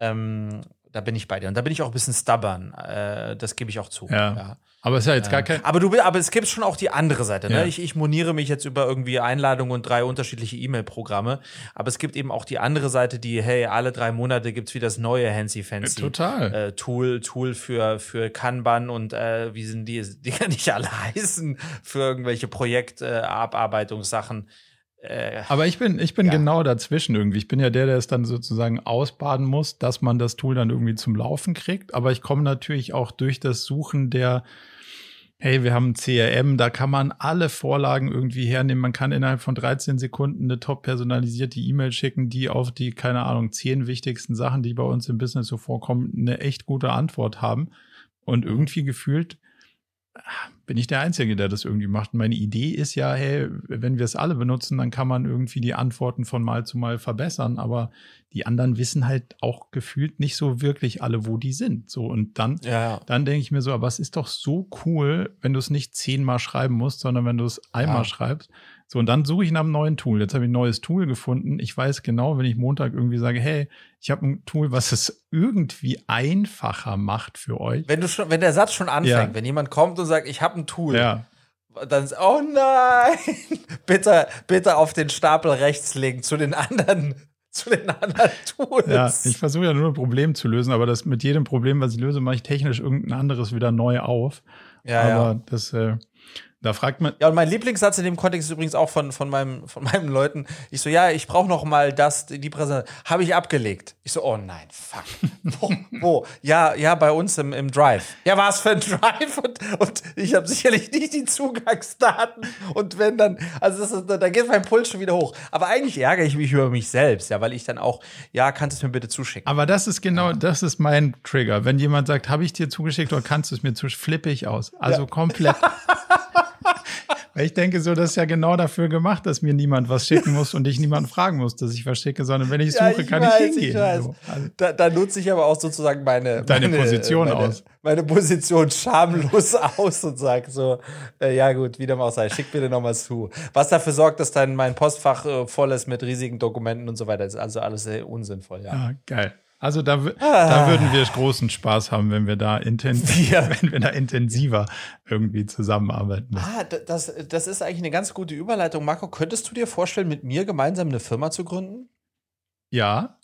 Ähm, da bin ich bei dir. Und da bin ich auch ein bisschen stubborn. Äh, das gebe ich auch zu. Ja. ja. Aber es ist ja jetzt gar kein. Aber du, aber es gibt schon auch die andere Seite. Ne? Ich, ich moniere mich jetzt über irgendwie Einladungen und drei unterschiedliche E-Mail-Programme. Aber es gibt eben auch die andere Seite, die, hey, alle drei Monate gibt es wieder das neue Hancy Fancy Total. Äh, Tool, Tool für, für Kanban und äh, wie sind die, die kann nicht alle heißen, für irgendwelche Projektabarbeitungssachen. Äh, äh, Aber ich bin, ich bin ja. genau dazwischen irgendwie. Ich bin ja der, der es dann sozusagen ausbaden muss, dass man das Tool dann irgendwie zum Laufen kriegt. Aber ich komme natürlich auch durch das Suchen der, hey, wir haben ein CRM, da kann man alle Vorlagen irgendwie hernehmen. Man kann innerhalb von 13 Sekunden eine top personalisierte E-Mail schicken, die auf die, keine Ahnung, zehn wichtigsten Sachen, die bei uns im Business so vorkommen, eine echt gute Antwort haben. Und irgendwie gefühlt bin ich der Einzige, der das irgendwie macht. Und meine Idee ist ja, hey, wenn wir es alle benutzen, dann kann man irgendwie die Antworten von Mal zu Mal verbessern. Aber die anderen wissen halt auch gefühlt nicht so wirklich alle, wo die sind. So und dann, ja. dann denke ich mir so, aber es ist doch so cool, wenn du es nicht zehnmal schreiben musst, sondern wenn du es einmal ja. schreibst. So, und dann suche ich nach einem neuen Tool. Jetzt habe ich ein neues Tool gefunden. Ich weiß genau, wenn ich Montag irgendwie sage, hey, ich habe ein Tool, was es irgendwie einfacher macht für euch. Wenn du schon, wenn der Satz schon anfängt, ja. wenn jemand kommt und sagt, ich habe ein Tool, ja. dann ist, oh nein, bitte, bitte auf den Stapel rechts legen zu den anderen zu den anderen Tools. Ja, ich versuche ja nur ein Problem zu lösen, aber das mit jedem Problem, was ich löse, mache ich technisch irgendein anderes wieder neu auf. Ja, aber ja. das, äh, da fragt man. Ja, und mein Lieblingssatz in dem Kontext ist übrigens auch von, von, meinem, von meinen Leuten. Ich so, ja, ich brauche noch mal das, die Präsentation. Habe ich abgelegt. Ich so, oh nein, fuck. Wo? Wo? Ja, ja, bei uns im, im Drive. Ja, was für ein Drive? Und, und ich habe sicherlich nicht die Zugangsdaten. Und wenn dann, also das ist, da geht mein Puls schon wieder hoch. Aber eigentlich ärgere ich mich über mich selbst, ja, weil ich dann auch, ja, kannst du es mir bitte zuschicken. Aber das ist genau, das ist mein Trigger. Wenn jemand sagt, habe ich dir zugeschickt oder kannst du es mir zuschicken, flippe ich aus. Also ja. komplett. Ich denke so, das ist ja genau dafür gemacht, dass mir niemand was schicken muss und ich niemanden fragen muss, dass ich was schicke, sondern wenn ich suche, ja, ich kann weiß, ich hingehen. Ich weiß. So. Also, da, da, nutze ich aber auch sozusagen meine, Deine meine, Position meine, aus. Meine Position schamlos aus und sage so, äh, ja gut, wie dem auch sei, schick bitte nochmal zu. Was dafür sorgt, dass dann mein Postfach äh, voll ist mit riesigen Dokumenten und so weiter. Ist also alles sehr unsinnvoll, ja. Ah, geil. Also da, ah. da würden wir großen Spaß haben, wenn wir da intensiver, wenn wir da intensiver irgendwie zusammenarbeiten. Ah, das, das ist eigentlich eine ganz gute Überleitung. Marco, könntest du dir vorstellen, mit mir gemeinsam eine Firma zu gründen? Ja,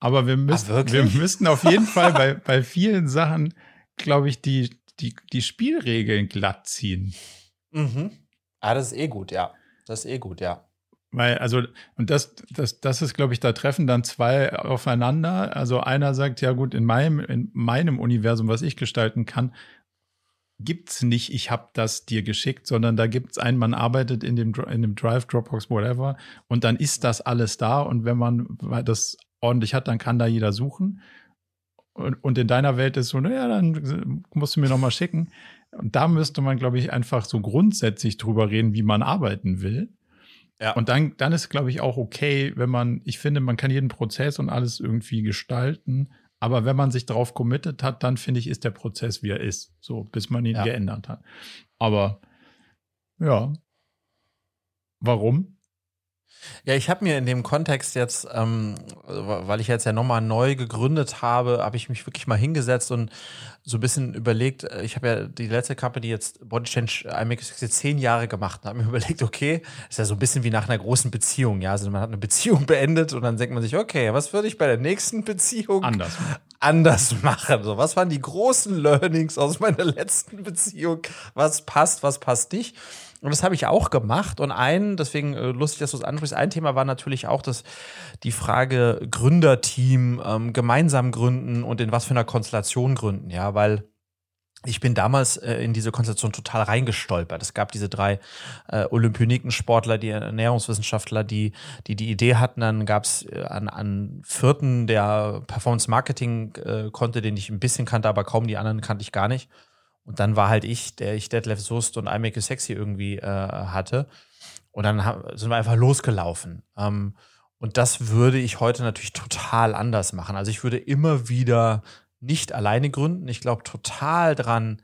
aber wir müssen, ah, wir müssten auf jeden Fall bei, bei vielen Sachen, glaube ich, die, die, die Spielregeln glatt ziehen. Mhm. Ah, das ist eh gut, ja. Das ist eh gut, ja. Weil, also, und das, das, das ist, glaube ich, da treffen dann zwei aufeinander. Also einer sagt, ja gut, in meinem, in meinem Universum, was ich gestalten kann, gibt es nicht, ich habe das dir geschickt, sondern da gibt es einen, man arbeitet in dem, in dem Drive, Dropbox, whatever, und dann ist das alles da. Und wenn man das ordentlich hat, dann kann da jeder suchen. Und, und in deiner Welt ist so, naja, dann musst du mir noch mal schicken. Und da müsste man, glaube ich, einfach so grundsätzlich drüber reden, wie man arbeiten will. Ja. Und dann, dann ist, glaube ich, auch okay, wenn man, ich finde, man kann jeden Prozess und alles irgendwie gestalten. Aber wenn man sich darauf committet hat, dann finde ich, ist der Prozess, wie er ist. So, bis man ihn ja. geändert hat. Aber ja. Warum? Ja, ich habe mir in dem Kontext jetzt, ähm, weil ich jetzt ja nochmal neu gegründet habe, habe ich mich wirklich mal hingesetzt und so ein bisschen überlegt, äh, ich habe ja die letzte Company jetzt Body Change IMX jetzt zehn Jahre gemacht und habe mir überlegt, okay, ist ja so ein bisschen wie nach einer großen Beziehung, ja, also man hat eine Beziehung beendet und dann denkt man sich, okay, was würde ich bei der nächsten Beziehung anders, anders machen? So, was waren die großen Learnings aus meiner letzten Beziehung? Was passt, was passt nicht? Und das habe ich auch gemacht. Und ein, deswegen äh, lustig, dass du es ansprichst, ein Thema war natürlich auch das, die Frage Gründerteam, ähm, gemeinsam gründen und in was für einer Konstellation gründen, ja, weil ich bin damals äh, in diese Konstellation total reingestolpert. Es gab diese drei äh, Olympioniken-Sportler, die Ernährungswissenschaftler, die, die die Idee hatten. Dann gab es äh, an, an vierten, der Performance-Marketing äh, konnte, den ich ein bisschen kannte, aber kaum die anderen kannte ich gar nicht. Und dann war halt ich, der ich Deadlift Soest und I Make You Sexy irgendwie äh, hatte. Und dann sind wir einfach losgelaufen. Ähm, und das würde ich heute natürlich total anders machen. Also ich würde immer wieder nicht alleine gründen. Ich glaube total dran,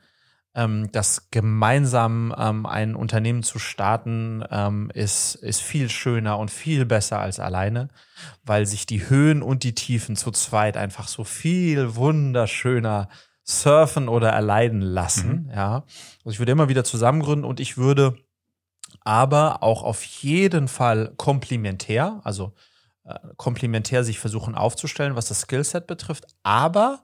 ähm, dass gemeinsam ähm, ein Unternehmen zu starten, ähm, ist, ist viel schöner und viel besser als alleine, weil sich die Höhen und die Tiefen zu zweit einfach so viel wunderschöner äh, surfen oder erleiden lassen. Mhm. Ja. Also ich würde immer wieder zusammengründen und ich würde aber auch auf jeden Fall komplementär, also äh, komplementär sich versuchen aufzustellen, was das Skillset betrifft, aber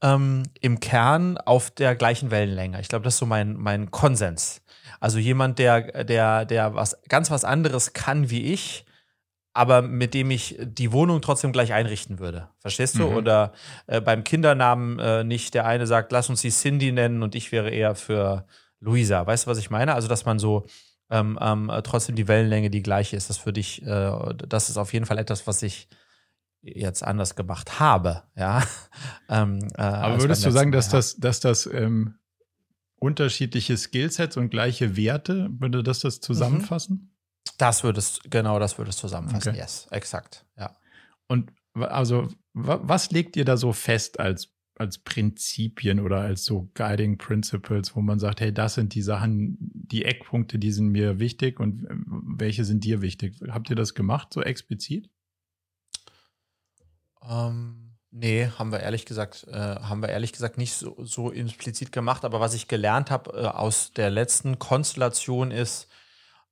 ähm, im Kern auf der gleichen Wellenlänge. Ich glaube, das ist so mein, mein Konsens. Also jemand, der, der, der was ganz was anderes kann wie ich, aber mit dem ich die Wohnung trotzdem gleich einrichten würde. Verstehst du? Mhm. Oder äh, beim Kindernamen äh, nicht der eine sagt, lass uns sie Cindy nennen und ich wäre eher für Luisa. Weißt du, was ich meine? Also, dass man so ähm, ähm, trotzdem die Wellenlänge die gleiche ist. Das würde ich, äh, das ist auf jeden Fall etwas, was ich jetzt anders gemacht habe. Ja. ähm, äh, aber würdest du sagen, dass das, dass das ähm, unterschiedliche Skillsets und gleiche Werte, würde das das mhm. zusammenfassen? Mhm. Das würdest, genau das würdest zusammenfassen, okay. yes, exakt, ja. Und also, was legt ihr da so fest als, als Prinzipien oder als so Guiding Principles, wo man sagt, hey, das sind die Sachen, die Eckpunkte, die sind mir wichtig und äh, welche sind dir wichtig? Habt ihr das gemacht, so explizit? Ähm, nee, haben wir ehrlich gesagt, äh, haben wir ehrlich gesagt nicht so, so implizit gemacht, aber was ich gelernt habe äh, aus der letzten Konstellation ist,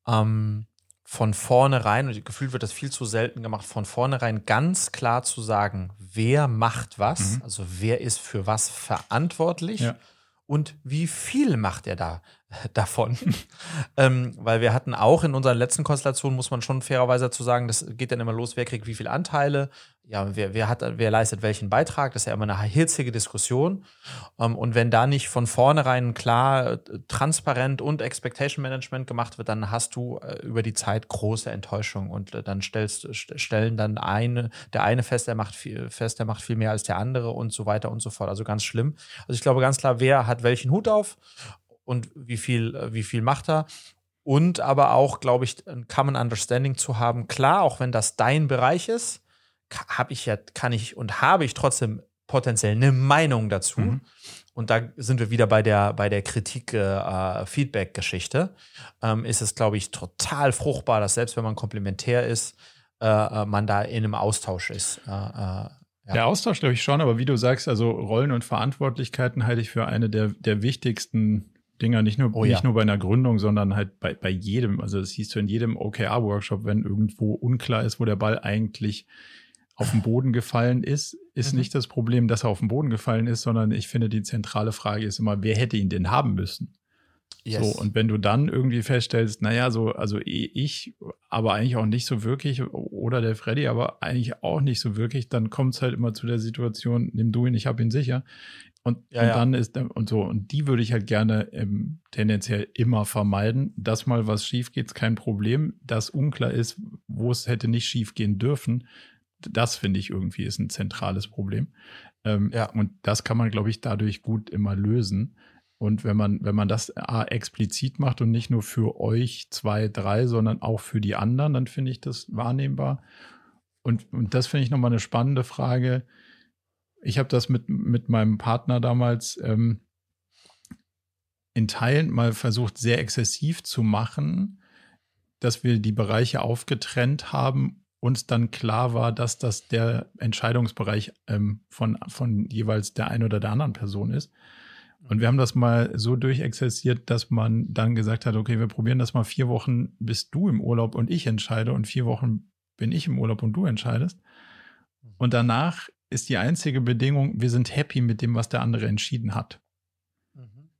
ähm, von vornherein, und gefühlt wird das viel zu selten gemacht, von vornherein ganz klar zu sagen, wer macht was, mhm. also wer ist für was verantwortlich ja. und wie viel macht er da davon. ähm, weil wir hatten auch in unseren letzten Konstellationen, muss man schon fairerweise dazu sagen, das geht dann immer los, wer kriegt wie viele Anteile, ja, wer, wer, hat, wer leistet welchen Beitrag, das ist ja immer eine hitzige Diskussion. Ähm, und wenn da nicht von vornherein klar, äh, transparent und Expectation Management gemacht wird, dann hast du äh, über die Zeit große Enttäuschung und äh, dann stellst, stellen dann eine, der eine fest, der macht viel, fest, der macht viel mehr als der andere und so weiter und so fort. Also ganz schlimm. Also ich glaube ganz klar, wer hat welchen Hut auf und wie viel, äh, wie viel macht er. Und aber auch, glaube ich, ein Common Understanding zu haben. Klar, auch wenn das dein Bereich ist, habe ich ja, kann ich und habe ich trotzdem potenziell eine Meinung dazu. Mhm. Und da sind wir wieder bei der, bei der Kritik-Feedback-Geschichte. Äh, ähm, ist es, glaube ich, total fruchtbar, dass selbst wenn man komplementär ist, äh, äh man da in einem Austausch ist. Äh, äh, ja. Der Austausch, glaube ich, schon, aber wie du sagst, also Rollen und Verantwortlichkeiten halte ich für eine der, der wichtigsten Dinger, nicht nur, oh, nicht ja. nur bei einer Gründung, sondern halt bei, bei jedem. Also das siehst du in jedem OKR-Workshop, wenn irgendwo unklar ist, wo der Ball eigentlich auf den Boden gefallen ist, ist mhm. nicht das Problem, dass er auf den Boden gefallen ist, sondern ich finde, die zentrale Frage ist immer, wer hätte ihn denn haben müssen? Yes. So, und wenn du dann irgendwie feststellst, naja, so, also ich, aber eigentlich auch nicht so wirklich, oder der Freddy, aber eigentlich auch nicht so wirklich, dann kommt es halt immer zu der Situation, nimm du ihn, ich habe ihn sicher. Und, ja, und ja. dann ist und so, und die würde ich halt gerne ähm, tendenziell immer vermeiden. Dass mal was schief geht, ist kein Problem. Dass unklar ist, wo es hätte nicht schief gehen dürfen, das finde ich irgendwie ist ein zentrales Problem. Ähm, ja. Und das kann man, glaube ich, dadurch gut immer lösen. Und wenn man, wenn man das A, explizit macht und nicht nur für euch zwei, drei, sondern auch für die anderen, dann finde ich das wahrnehmbar. Und, und das finde ich nochmal eine spannende Frage ich habe das mit, mit meinem Partner damals ähm, in Teilen mal versucht, sehr exzessiv zu machen, dass wir die Bereiche aufgetrennt haben, uns dann klar war, dass das der Entscheidungsbereich ähm, von, von jeweils der einen oder der anderen Person ist. Und wir haben das mal so durchexerziert, dass man dann gesagt hat, okay, wir probieren das mal vier Wochen, bist du im Urlaub und ich entscheide und vier Wochen bin ich im Urlaub und du entscheidest. Und danach ist die einzige Bedingung, wir sind happy mit dem, was der andere entschieden hat. Mhm.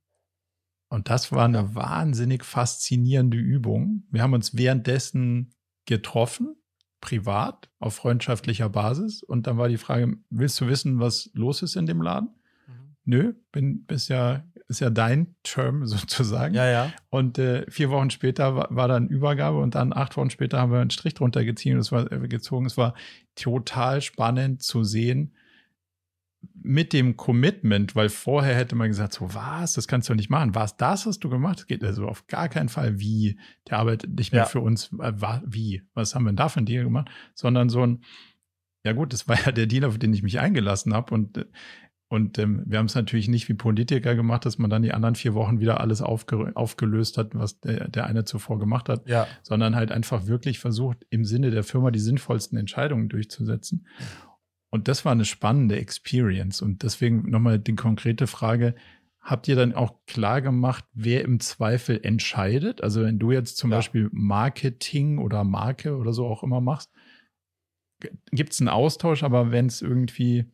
Und das war eine wahnsinnig faszinierende Übung. Wir haben uns währenddessen getroffen, privat, auf freundschaftlicher Basis. Und dann war die Frage, willst du wissen, was los ist in dem Laden? Nö, bin, bist ja ist ja dein Term sozusagen. Ja, ja. Und äh, vier Wochen später war, war, dann Übergabe und dann acht Wochen später haben wir einen Strich drunter gezogen. Es war äh, gezogen. Es war total spannend zu sehen mit dem Commitment, weil vorher hätte man gesagt, so was, das kannst du nicht machen. Was das hast du gemacht? Das geht also auf gar keinen Fall wie. Der arbeitet nicht mehr ja. für uns. Äh, wie? Was haben wir denn da für einen Deal gemacht? Sondern so ein, ja gut, das war ja der Deal, auf den ich mich eingelassen habe und äh, und ähm, wir haben es natürlich nicht wie Politiker gemacht, dass man dann die anderen vier Wochen wieder alles aufge aufgelöst hat, was der, der eine zuvor gemacht hat, ja. sondern halt einfach wirklich versucht, im Sinne der Firma die sinnvollsten Entscheidungen durchzusetzen. Und das war eine spannende Experience. Und deswegen nochmal die konkrete Frage, habt ihr dann auch klar gemacht, wer im Zweifel entscheidet? Also wenn du jetzt zum ja. Beispiel Marketing oder Marke oder so auch immer machst, gibt es einen Austausch, aber wenn es irgendwie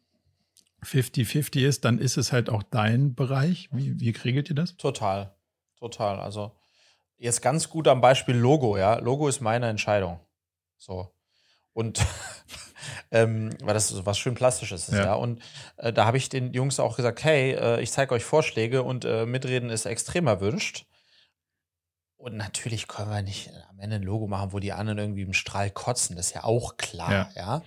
50-50 ist, dann ist es halt auch dein Bereich. Wie, wie regelt ihr das? Total. Total. Also jetzt ganz gut am Beispiel Logo, ja. Logo ist meine Entscheidung. So. Und ähm, weil das was schön Plastisches ist, ja. ja. Und äh, da habe ich den Jungs auch gesagt, hey, äh, ich zeige euch Vorschläge und äh, mitreden ist extrem erwünscht. Und natürlich können wir nicht am Ende ein Logo machen, wo die anderen irgendwie im Strahl kotzen. Das ist ja auch klar, ja. ja?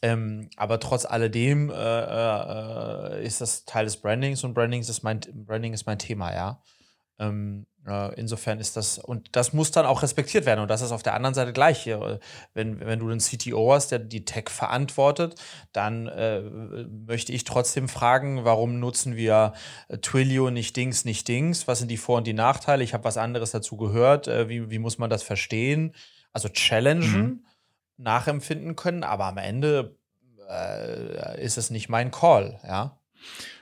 Ähm, aber trotz alledem äh, äh, ist das Teil des Brandings und Branding ist mein, Branding ist mein Thema, ja. Ähm, äh, insofern ist das, und das muss dann auch respektiert werden. Und das ist auf der anderen Seite gleich hier. Wenn, wenn du einen CTO hast, der die Tech verantwortet, dann äh, möchte ich trotzdem fragen, warum nutzen wir Twilio nicht Dings, nicht Dings? Was sind die Vor- und die Nachteile? Ich habe was anderes dazu gehört. Äh, wie, wie muss man das verstehen? Also challengen, mhm. nachempfinden können, aber am Ende äh, ist es nicht mein Call, ja.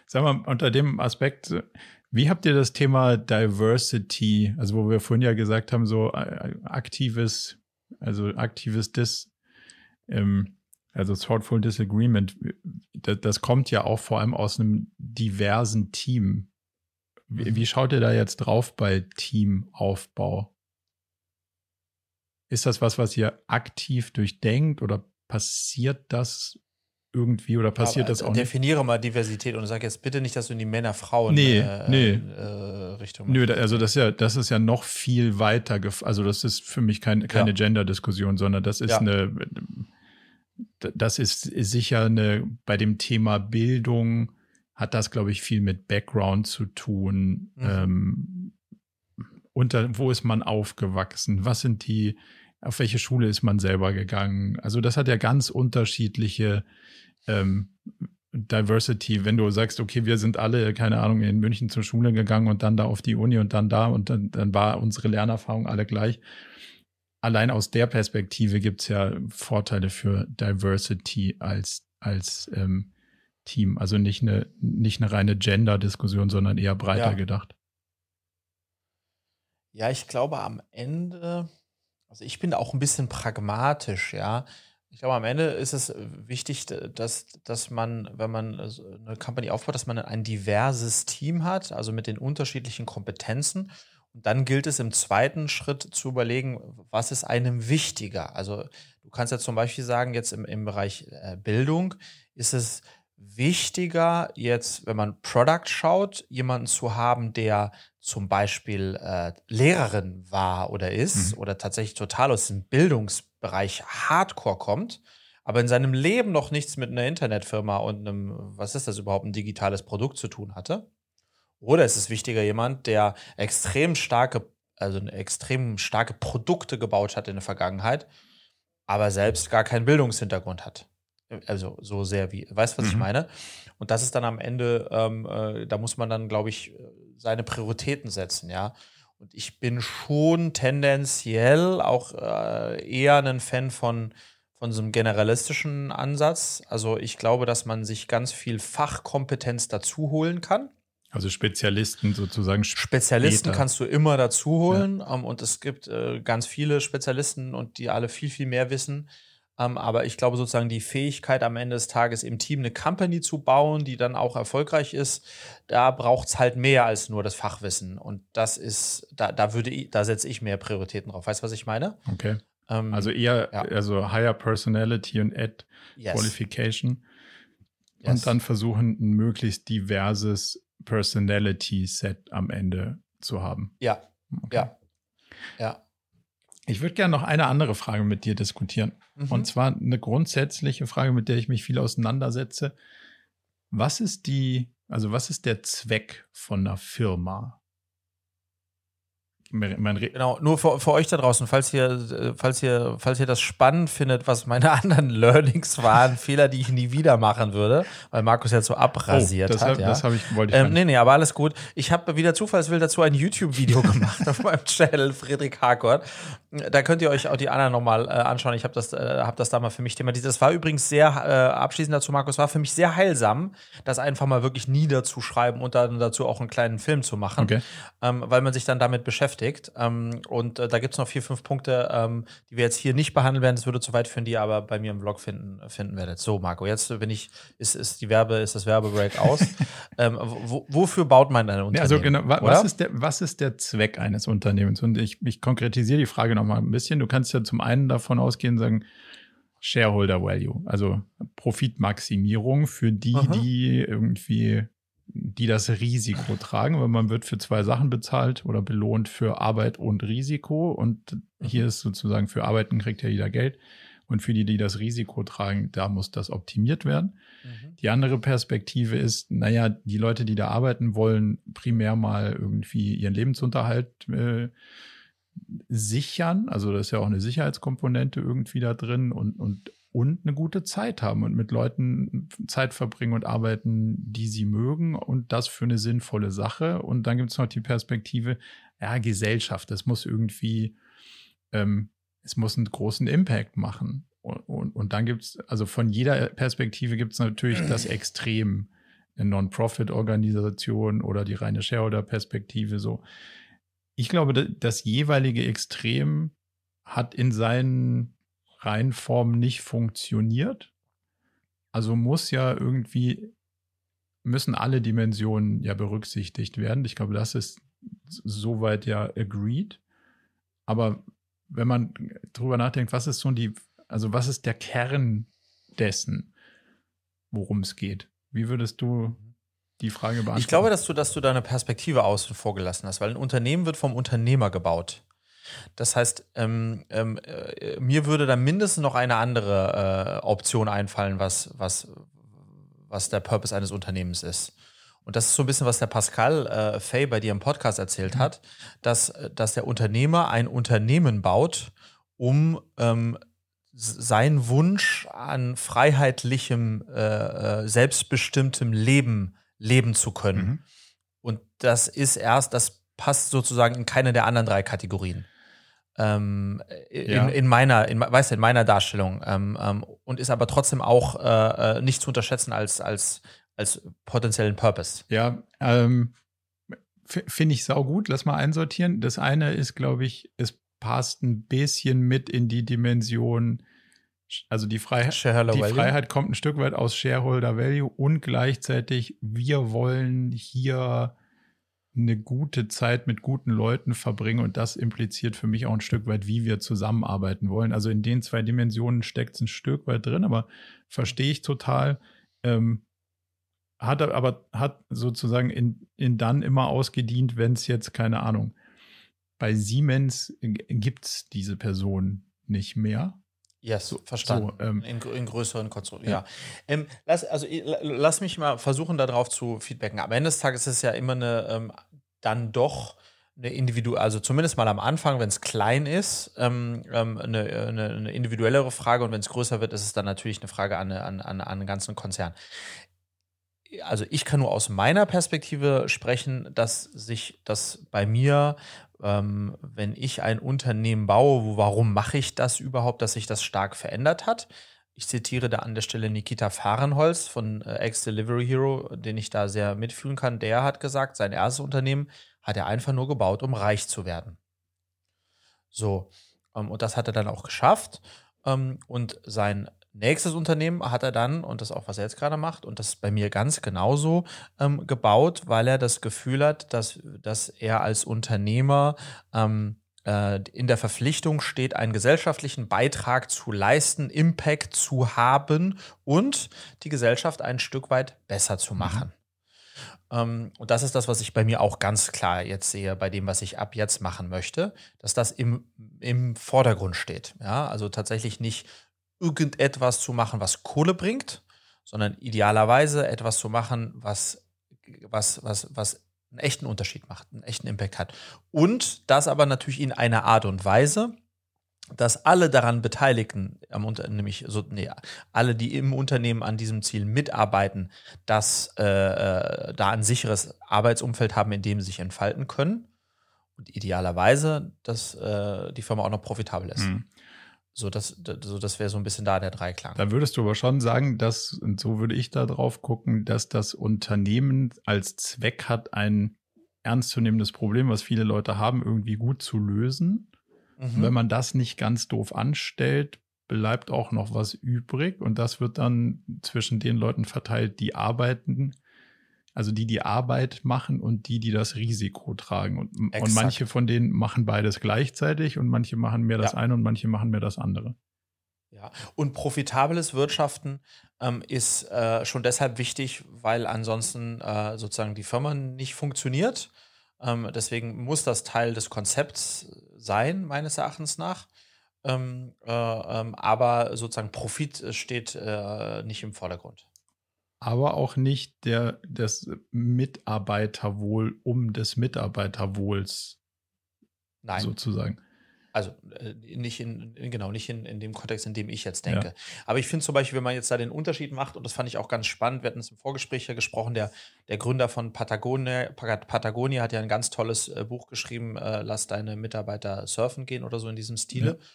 Sag mal, unter dem Aspekt, wie habt ihr das Thema Diversity, also wo wir vorhin ja gesagt haben, so äh, aktives, also aktives Dis, ähm, also Thoughtful Disagreement, das, das, kommt ja auch vor allem aus einem diversen Team. Wie, wie schaut ihr da jetzt drauf bei Teamaufbau? Ist das was, was ihr aktiv durchdenkt oder passiert das irgendwie oder passiert Aber, das auch definiere nicht? mal Diversität und sag jetzt bitte nicht, dass du in die Männer-Frauen nee, äh, nee. Äh, Richtung Nö, also das ist ja, das ist ja noch viel weiter, also das ist für mich kein, keine ja. Gender-Diskussion, sondern das ist ja. eine, das ist, ist sicher eine, bei dem Thema Bildung hat das, glaube ich, viel mit Background zu tun. Mhm. Ähm, unter, wo ist man aufgewachsen? Was sind die, auf welche Schule ist man selber gegangen? Also das hat ja ganz unterschiedliche ähm, Diversity, wenn du sagst, okay, wir sind alle, keine Ahnung, in München zur Schule gegangen und dann da auf die Uni und dann da und dann, dann war unsere Lernerfahrung alle gleich. Allein aus der Perspektive gibt es ja Vorteile für Diversity als, als ähm, Team. Also nicht eine, nicht eine reine Gender-Diskussion, sondern eher breiter ja. gedacht. Ja, ich glaube am Ende, also ich bin auch ein bisschen pragmatisch, ja. Ich glaube, am Ende ist es äh, wichtig, dass, dass man, wenn man eine Company aufbaut, dass man ein diverses Team hat, also mit den unterschiedlichen Kompetenzen. Und dann gilt es im zweiten Schritt zu überlegen, was ist einem wichtiger. Also du kannst ja zum Beispiel sagen, jetzt im, im Bereich äh, Bildung ist es wichtiger, jetzt, wenn man Product schaut, jemanden zu haben, der zum Beispiel äh, Lehrerin war oder ist mhm. oder tatsächlich total aus dem Bildungsbereich Hardcore kommt, aber in seinem Leben noch nichts mit einer Internetfirma und einem, was ist das überhaupt, ein digitales Produkt zu tun hatte. Oder ist es wichtiger, jemand, der extrem starke, also extrem starke Produkte gebaut hat in der Vergangenheit, aber selbst gar keinen Bildungshintergrund hat also so sehr wie, weißt du, was mhm. ich meine? Und das ist dann am Ende, ähm, äh, da muss man dann, glaube ich, seine Prioritäten setzen, ja. Und ich bin schon tendenziell auch äh, eher ein Fan von, von so einem generalistischen Ansatz. Also ich glaube, dass man sich ganz viel Fachkompetenz dazu holen kann. Also Spezialisten sozusagen. Spezialisten später. kannst du immer dazu holen. Ja. Ähm, und es gibt äh, ganz viele Spezialisten und die alle viel, viel mehr wissen. Ähm, aber ich glaube sozusagen die Fähigkeit am Ende des Tages im Team eine Company zu bauen, die dann auch erfolgreich ist, da braucht es halt mehr als nur das Fachwissen. Und das ist, da, da würde ich, da setze ich mehr Prioritäten drauf. Weißt du, was ich meine? Okay. Ähm, also eher, ja. also higher personality und add yes. qualification. Yes. Und dann versuchen, ein möglichst diverses Personality-Set am Ende zu haben. Ja. Okay. Ja. Ja. Ich würde gerne noch eine andere Frage mit dir diskutieren. Mhm. Und zwar eine grundsätzliche Frage, mit der ich mich viel auseinandersetze. Was ist die, also was ist der Zweck von einer Firma? Genau, nur für, für, euch da draußen, falls ihr, falls, ihr, falls ihr das spannend findet, was meine anderen Learnings waren, Fehler, die ich nie wieder machen würde, weil Markus jetzt so abrasiert oh, das hat. Hab, ja. Das habe ich, wollte ich ähm, Nee, nee, aber alles gut. Ich habe wieder zufallswill dazu ein YouTube-Video gemacht auf meinem Channel, Friedrich Harkort. Da könnt ihr euch auch die anderen nochmal äh, anschauen. Ich habe das, äh, hab das da mal für mich thematisiert. Das war übrigens sehr, äh, abschließend dazu, Markus, war für mich sehr heilsam, das einfach mal wirklich niederzuschreiben und dann dazu auch einen kleinen Film zu machen, okay. ähm, weil man sich dann damit beschäftigt. Ähm, und äh, da gibt es noch vier, fünf Punkte, ähm, die wir jetzt hier nicht behandeln werden. Das würde zu weit führen, die ihr aber bei mir im Vlog finden, finden werdet. So, Marco, jetzt bin ich, ist, ist die Werbe, ist das Werbebreak aus. ähm, wo, wofür baut man ein Unternehmen? Ja, also genau, wa was, ist der, was ist der Zweck eines Unternehmens? Und ich, ich konkretisiere die Frage noch mal ein bisschen. Du kannst ja zum einen davon ausgehen, sagen, Shareholder Value, also Profitmaximierung für die, Aha. die irgendwie, die das Risiko tragen, weil man wird für zwei Sachen bezahlt oder belohnt für Arbeit und Risiko und hier mhm. ist sozusagen für Arbeiten kriegt ja jeder Geld und für die, die das Risiko tragen, da muss das optimiert werden. Mhm. Die andere Perspektive ist, naja, die Leute, die da arbeiten wollen, primär mal irgendwie ihren Lebensunterhalt äh, sichern. Also da ist ja auch eine Sicherheitskomponente irgendwie da drin und, und, und eine gute Zeit haben und mit Leuten Zeit verbringen und arbeiten, die sie mögen und das für eine sinnvolle Sache. Und dann gibt es noch die Perspektive, ja, Gesellschaft, das muss irgendwie, ähm, es muss einen großen Impact machen. Und, und, und dann gibt es, also von jeder Perspektive gibt es natürlich das Extrem, eine Non-Profit-Organisation oder die reine Shareholder-Perspektive so ich glaube, das jeweilige Extrem hat in seinen Reihenformen nicht funktioniert. Also muss ja irgendwie, müssen alle Dimensionen ja berücksichtigt werden. Ich glaube, das ist soweit ja agreed. Aber wenn man drüber nachdenkt, was ist so die, also was ist der Kern dessen, worum es geht? Wie würdest du die Frage beantworten. Ich glaube, dass du, dass du deine Perspektive außen vor gelassen hast, weil ein Unternehmen wird vom Unternehmer gebaut. Das heißt, ähm, ähm, äh, mir würde da mindestens noch eine andere äh, Option einfallen, was, was, was der Purpose eines Unternehmens ist. Und das ist so ein bisschen, was der Pascal äh, Fay bei dir im Podcast erzählt mhm. hat, dass, dass der Unternehmer ein Unternehmen baut, um ähm, seinen Wunsch an freiheitlichem, äh, äh selbstbestimmtem Leben leben zu können. Mhm. Und das ist erst, das passt sozusagen in keine der anderen drei Kategorien. Ähm, in, ja. in, meiner, in, weißt du, in meiner Darstellung. Ähm, ähm, und ist aber trotzdem auch äh, äh nicht zu unterschätzen als, als, als potenziellen Purpose. Ja, ähm, finde ich saugut. Lass mal einsortieren. Das eine ist, glaube ich, es passt ein bisschen mit in die Dimension also die, Freiheit, die Freiheit kommt ein Stück weit aus Shareholder Value und gleichzeitig wir wollen hier eine gute Zeit mit guten Leuten verbringen und das impliziert für mich auch ein Stück weit, wie wir zusammenarbeiten wollen. Also in den zwei Dimensionen steckt es ein Stück weit drin, aber verstehe ich total. Ähm, hat aber hat sozusagen in, in dann immer ausgedient, wenn es jetzt keine Ahnung bei Siemens gibt es diese Person nicht mehr. Yes, so, verstanden. So, ähm, in, in, größeren Konstruktionen. Ja. ja. Ähm, lass, also, lass mich mal versuchen, darauf zu feedbacken. Am Ende des Tages ist es ja immer eine, ähm, dann doch eine individuelle, also zumindest mal am Anfang, wenn es klein ist, ähm, ähm, eine, eine, eine, individuellere Frage und wenn es größer wird, ist es dann natürlich eine Frage an, an, an, an einen ganzen Konzern also ich kann nur aus meiner Perspektive sprechen, dass sich das bei mir, ähm, wenn ich ein Unternehmen baue, warum mache ich das überhaupt, dass sich das stark verändert hat. Ich zitiere da an der Stelle Nikita Fahrenholz von äh, Ex-Delivery Hero, den ich da sehr mitfühlen kann. Der hat gesagt, sein erstes Unternehmen hat er einfach nur gebaut, um reich zu werden. So, ähm, und das hat er dann auch geschafft. Ähm, und sein nächstes Unternehmen hat er dann, und das auch, was er jetzt gerade macht, und das ist bei mir ganz genauso ähm, gebaut, weil er das Gefühl hat, dass, dass er als Unternehmer ähm, äh, in der Verpflichtung steht, einen gesellschaftlichen Beitrag zu leisten, Impact zu haben und die Gesellschaft ein Stück weit besser zu mhm. machen. Mhm. und das ist das, was ich bei mir auch ganz klar jetzt sehe, bei dem, was ich ab jetzt machen möchte, dass das im, im Vordergrund steht. Ja, also tatsächlich nicht irgendetwas zu machen, was Kohle bringt, sondern idealerweise etwas zu machen, was, was, was, was einen echten Unterschied macht, einen echten Impact hat. Und das aber natürlich in einer Art und Weise, dass alle daran Beteiligten, nämlich so, nee, alle, die im Unternehmen an diesem Ziel mitarbeiten, dass äh, äh, da ein sicheres Arbeitsumfeld haben, in dem sie sich entfalten können. Und idealerweise, dass äh, die Firma auch noch profitabel ist. Mhm. So, das, so, das wäre so ein bisschen da der Dreiklang. Da würdest du aber schon sagen, dass, und so würde ich da drauf gucken, dass das Unternehmen als Zweck hat, ein ernstzunehmendes Problem, was viele Leute haben, irgendwie gut zu lösen. Mhm. Wenn man das nicht ganz doof anstellt, bleibt auch noch was übrig und das wird dann zwischen den Leuten verteilt, die arbeiten also die, die Arbeit machen und die, die das Risiko tragen. Und, und manche von denen machen beides gleichzeitig und manche machen mehr das ja. eine und manche machen mehr das andere. Ja, und profitables Wirtschaften ähm, ist äh, schon deshalb wichtig, weil ansonsten äh, sozusagen die Firma nicht funktioniert. Ähm, deswegen muss das Teil des Konzepts sein, meines Erachtens nach. Ähm, äh, ähm, aber sozusagen Profit steht äh, nicht im Vordergrund aber auch nicht der, das Mitarbeiterwohl um des Mitarbeiterwohls Nein. sozusagen. Also äh, nicht in, genau, nicht in, in dem Kontext, in dem ich jetzt denke. Ja. Aber ich finde zum Beispiel, wenn man jetzt da den Unterschied macht, und das fand ich auch ganz spannend, wir hatten es im Vorgespräch ja gesprochen, der, der Gründer von Patagonia, Patagonia hat ja ein ganz tolles äh, Buch geschrieben, äh, Lass deine Mitarbeiter surfen gehen oder so in diesem Stile. Ja.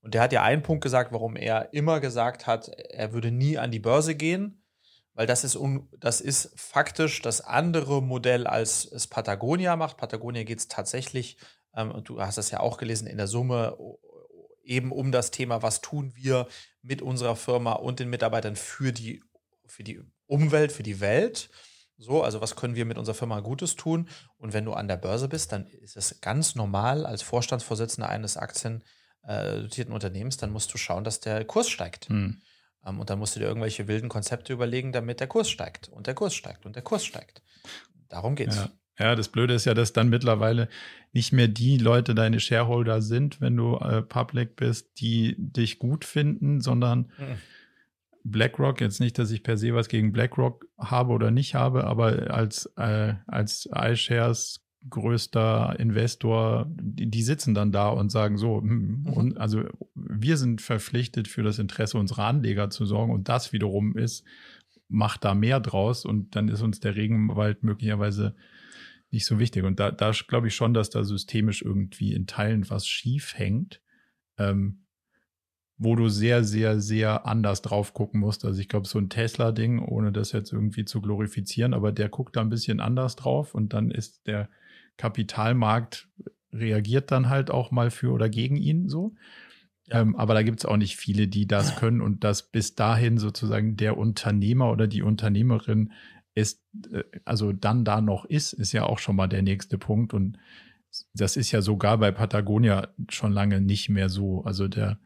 Und der hat ja einen Punkt gesagt, warum er immer gesagt hat, er würde nie an die Börse gehen, weil das ist, das ist faktisch das andere Modell, als es Patagonia macht. Patagonia geht es tatsächlich, ähm, du hast das ja auch gelesen, in der Summe eben um das Thema, was tun wir mit unserer Firma und den Mitarbeitern für die, für die Umwelt, für die Welt. So, also was können wir mit unserer Firma Gutes tun? Und wenn du an der Börse bist, dann ist es ganz normal als Vorstandsvorsitzender eines aktiendotierten Unternehmens, dann musst du schauen, dass der Kurs steigt. Hm. Ähm, und dann musst du dir irgendwelche wilden Konzepte überlegen, damit der Kurs steigt und der Kurs steigt und der Kurs steigt. Darum geht's. Ja. Ja, das Blöde ist ja, dass dann mittlerweile nicht mehr die Leute deine Shareholder sind, wenn du äh, public bist, die dich gut finden, sondern mhm. BlackRock, jetzt nicht, dass ich per se was gegen BlackRock habe oder nicht habe, aber als, äh, als iShares größter Investor, die, die, sitzen dann da und sagen so, hm, mhm. und also wir sind verpflichtet für das Interesse unserer Anleger zu sorgen und das wiederum ist, macht da mehr draus und dann ist uns der Regenwald möglicherweise nicht so wichtig. Und da, da glaube ich schon, dass da systemisch irgendwie in Teilen was schief hängt, ähm, wo du sehr, sehr, sehr anders drauf gucken musst. Also ich glaube, so ein Tesla-Ding, ohne das jetzt irgendwie zu glorifizieren, aber der guckt da ein bisschen anders drauf und dann ist der Kapitalmarkt reagiert dann halt auch mal für oder gegen ihn so. Ja. Ähm, aber da gibt es auch nicht viele, die das können und dass bis dahin sozusagen der Unternehmer oder die Unternehmerin ist, äh, also dann da noch ist, ist ja auch schon mal der nächste Punkt. Und das ist ja sogar bei Patagonia schon lange nicht mehr so. Also der,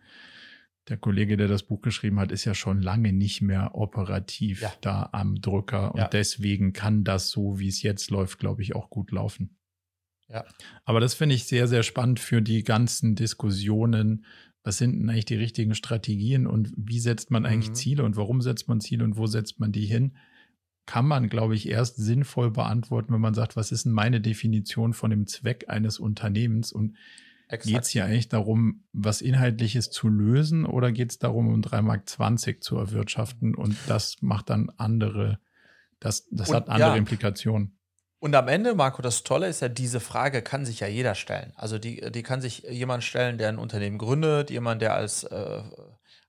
der Kollege, der das Buch geschrieben hat, ist ja schon lange nicht mehr operativ ja. da am Drücker. Und ja. deswegen kann das so, wie es jetzt läuft, glaube ich, auch gut laufen. Ja. Aber das finde ich sehr, sehr spannend für die ganzen Diskussionen. Was sind denn eigentlich die richtigen Strategien und wie setzt man eigentlich mhm. Ziele und warum setzt man Ziele und wo setzt man die hin? Kann man, glaube ich, erst sinnvoll beantworten, wenn man sagt, was ist denn meine Definition von dem Zweck eines Unternehmens und geht es hier eigentlich darum, was Inhaltliches zu lösen oder geht es darum, um 3,20 Mark zu erwirtschaften und das macht dann andere Das, das hat andere ja. Implikationen. Und am Ende, Marco, das Tolle ist ja, diese Frage kann sich ja jeder stellen. Also die, die kann sich jemand stellen, der ein Unternehmen gründet, jemand, der als äh,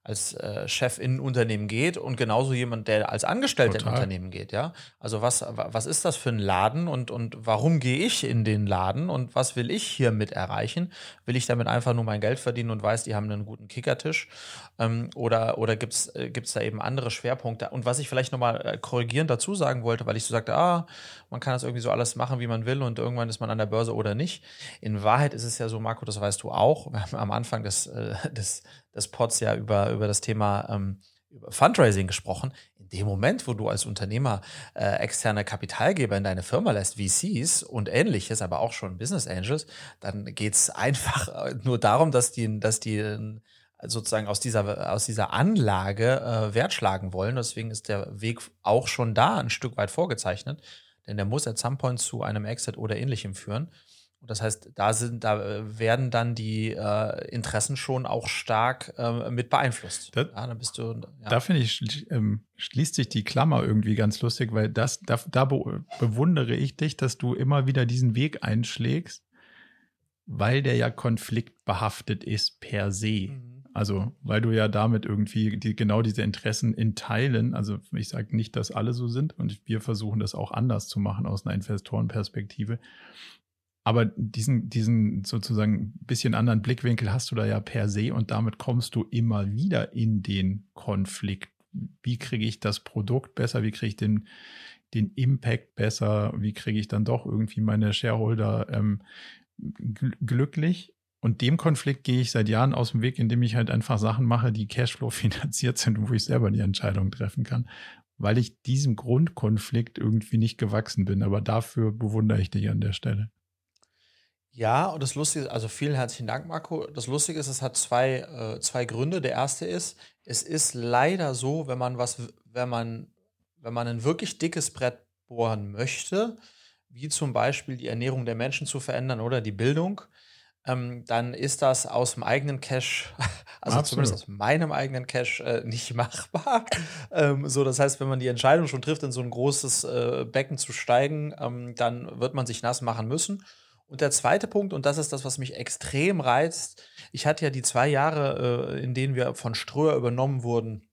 als äh, Chef in ein Unternehmen geht und genauso jemand, der als Angestellter Total. in ein Unternehmen geht, ja. Also was, was ist das für ein Laden und, und warum gehe ich in den Laden und was will ich hiermit erreichen? Will ich damit einfach nur mein Geld verdienen und weiß, die haben einen guten Kickertisch? Ähm, oder oder gibt es äh, da eben andere Schwerpunkte? Und was ich vielleicht nochmal äh, korrigierend dazu sagen wollte, weil ich so sagte, ah, man kann das irgendwie so alles machen, wie man will und irgendwann ist man an der Börse oder nicht. In Wahrheit ist es ja so, Marco, das weißt du auch, wir haben am Anfang des, äh, des des Pods ja über, über das Thema ähm, über Fundraising gesprochen. In dem Moment, wo du als Unternehmer äh, externe Kapitalgeber in deine Firma lässt, VCs und ähnliches, aber auch schon Business Angels, dann geht es einfach äh, nur darum, dass die, dass die äh, sozusagen aus dieser, aus dieser Anlage äh, Wert schlagen wollen. Deswegen ist der Weg auch schon da ein Stück weit vorgezeichnet. Denn der muss at some point zu einem Exit oder ähnlichem führen. Und das heißt, da sind, da äh, werden dann die äh, Interessen schon auch stark äh, mit beeinflusst. Das, ja, bist du, ja. Da finde ich, ähm, schließt sich die Klammer irgendwie ganz lustig, weil das, da, da be bewundere ich dich, dass du immer wieder diesen Weg einschlägst, weil der ja konfliktbehaftet ist per se. Mhm. Also, weil du ja damit irgendwie die, genau diese Interessen in Teilen, also ich sage nicht, dass alle so sind und wir versuchen das auch anders zu machen aus einer Investorenperspektive. Aber diesen, diesen sozusagen bisschen anderen Blickwinkel hast du da ja per se und damit kommst du immer wieder in den Konflikt. Wie kriege ich das Produkt besser? Wie kriege ich den, den Impact besser? Wie kriege ich dann doch irgendwie meine Shareholder ähm, glücklich? Und dem Konflikt gehe ich seit Jahren aus dem Weg, indem ich halt einfach Sachen mache, die Cashflow finanziert sind und wo ich selber die Entscheidung treffen kann, weil ich diesem Grundkonflikt irgendwie nicht gewachsen bin. Aber dafür bewundere ich dich an der Stelle. Ja, und das Lustige ist, also vielen herzlichen Dank, Marco. Das Lustige ist, es hat zwei, äh, zwei Gründe. Der erste ist, es ist leider so, wenn man was, wenn man, wenn man ein wirklich dickes Brett bohren möchte, wie zum Beispiel die Ernährung der Menschen zu verändern oder die Bildung, ähm, dann ist das aus dem eigenen Cash, also Absolut. zumindest aus meinem eigenen Cash, äh, nicht machbar. ähm, so, das heißt, wenn man die Entscheidung schon trifft, in so ein großes äh, Becken zu steigen, ähm, dann wird man sich nass machen müssen. Und der zweite Punkt, und das ist das, was mich extrem reizt, ich hatte ja die zwei Jahre, äh, in denen wir von Ströer übernommen wurden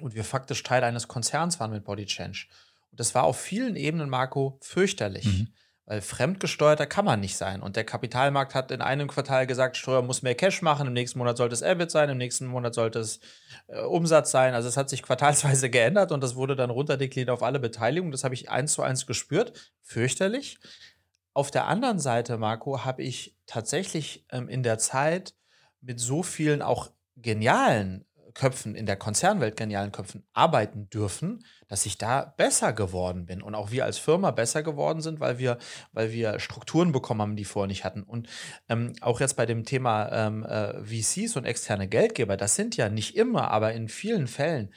und wir faktisch Teil eines Konzerns waren mit Body Change. Und das war auf vielen Ebenen, Marco, fürchterlich. Mhm. Weil fremdgesteuerter kann man nicht sein. Und der Kapitalmarkt hat in einem Quartal gesagt, Ströer muss mehr Cash machen, im nächsten Monat sollte es EBIT sein, im nächsten Monat sollte es äh, Umsatz sein. Also es hat sich quartalsweise geändert und das wurde dann runterdekliniert auf alle Beteiligungen. Das habe ich eins zu eins gespürt. Fürchterlich. Auf der anderen Seite, Marco, habe ich tatsächlich ähm, in der Zeit mit so vielen auch genialen Köpfen in der Konzernwelt, genialen Köpfen arbeiten dürfen, dass ich da besser geworden bin und auch wir als Firma besser geworden sind, weil wir, weil wir Strukturen bekommen haben, die vorher nicht hatten. Und ähm, auch jetzt bei dem Thema ähm, äh, VCs und externe Geldgeber, das sind ja nicht immer, aber in vielen Fällen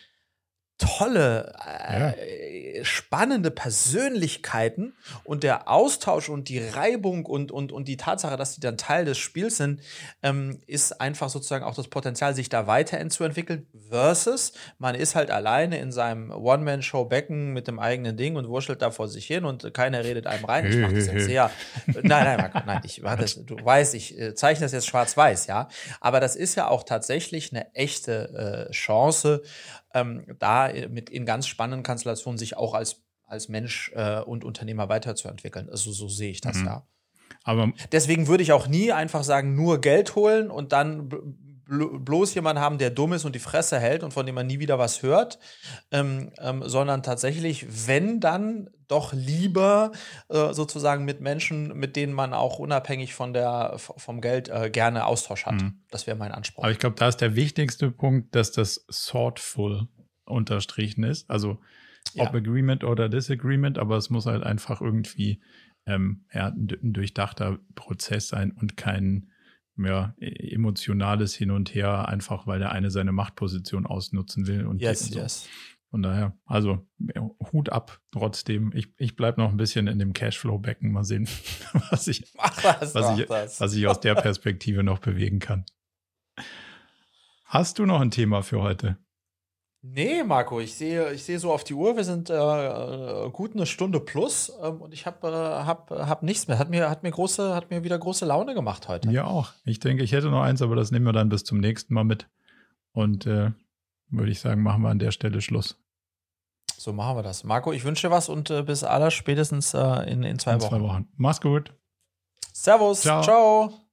tolle, äh, ja. spannende Persönlichkeiten und der Austausch und die Reibung und, und, und die Tatsache, dass die dann Teil des Spiels sind, ähm, ist einfach sozusagen auch das Potenzial, sich da weiterzuentwickeln, versus man ist halt alleine in seinem One-Man-Show-Becken mit dem eigenen Ding und wurschtelt da vor sich hin und keiner redet einem rein. Ich mache das jetzt sehr. nein, nein, Marco, nein, ich war das, du weißt, ich äh, zeichne das jetzt schwarz-weiß, ja. Aber das ist ja auch tatsächlich eine echte äh, Chance, ähm, da mit in ganz spannenden Konstellationen sich auch als, als Mensch äh, und Unternehmer weiterzuentwickeln. Also so sehe ich das mhm. ja. Aber Deswegen würde ich auch nie einfach sagen, nur Geld holen und dann bloß jemanden haben, der dumm ist und die Fresse hält und von dem man nie wieder was hört, ähm, ähm, sondern tatsächlich, wenn dann doch lieber äh, sozusagen mit Menschen, mit denen man auch unabhängig von der, vom Geld äh, gerne Austausch hat. Mhm. Das wäre mein Anspruch. Aber ich glaube, da ist der wichtigste Punkt, dass das thoughtful unterstrichen ist. Also ob ja. Agreement oder Disagreement, aber es muss halt einfach irgendwie ähm, ja, ein durchdachter Prozess sein und kein ja, e-, emotionales Hin und Her, einfach weil der eine seine Machtposition ausnutzen will. Und yes, so. yes. Von daher, also Hut ab trotzdem. Ich, ich bleibe noch ein bisschen in dem Cashflow-Becken. Mal sehen, was ich, was, was, ich, was ich aus der Perspektive noch bewegen kann. Hast du noch ein Thema für heute? Nee, Marco, ich sehe, ich sehe so auf die Uhr, wir sind äh, äh gut eine Stunde plus ähm, und ich habe äh, hab, hab nichts mehr. Hat mir, hat, mir große, hat mir wieder große Laune gemacht heute. Ja, auch. Ich denke, ich hätte noch eins, aber das nehmen wir dann bis zum nächsten Mal mit. Und äh, würde ich sagen, machen wir an der Stelle Schluss. So machen wir das. Marco, ich wünsche dir was und äh, bis aller spätestens äh, in, in zwei in Wochen. Zwei Wochen. Mach's gut. Servus. Ciao. Ciao.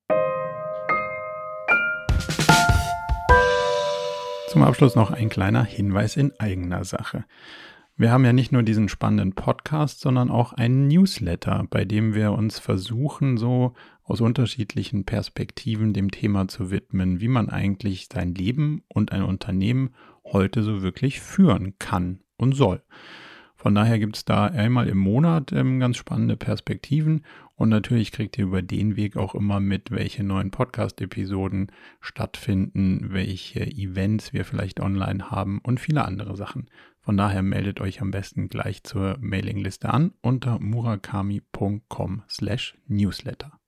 Zum Abschluss noch ein kleiner Hinweis in eigener Sache. Wir haben ja nicht nur diesen spannenden Podcast, sondern auch einen Newsletter, bei dem wir uns versuchen, so aus unterschiedlichen Perspektiven dem Thema zu widmen, wie man eigentlich sein Leben und ein Unternehmen heute so wirklich führen kann und soll. Von daher gibt es da einmal im Monat ähm, ganz spannende Perspektiven und natürlich kriegt ihr über den Weg auch immer mit, welche neuen Podcast-Episoden stattfinden, welche Events wir vielleicht online haben und viele andere Sachen. Von daher meldet euch am besten gleich zur Mailingliste an unter murakami.com/newsletter.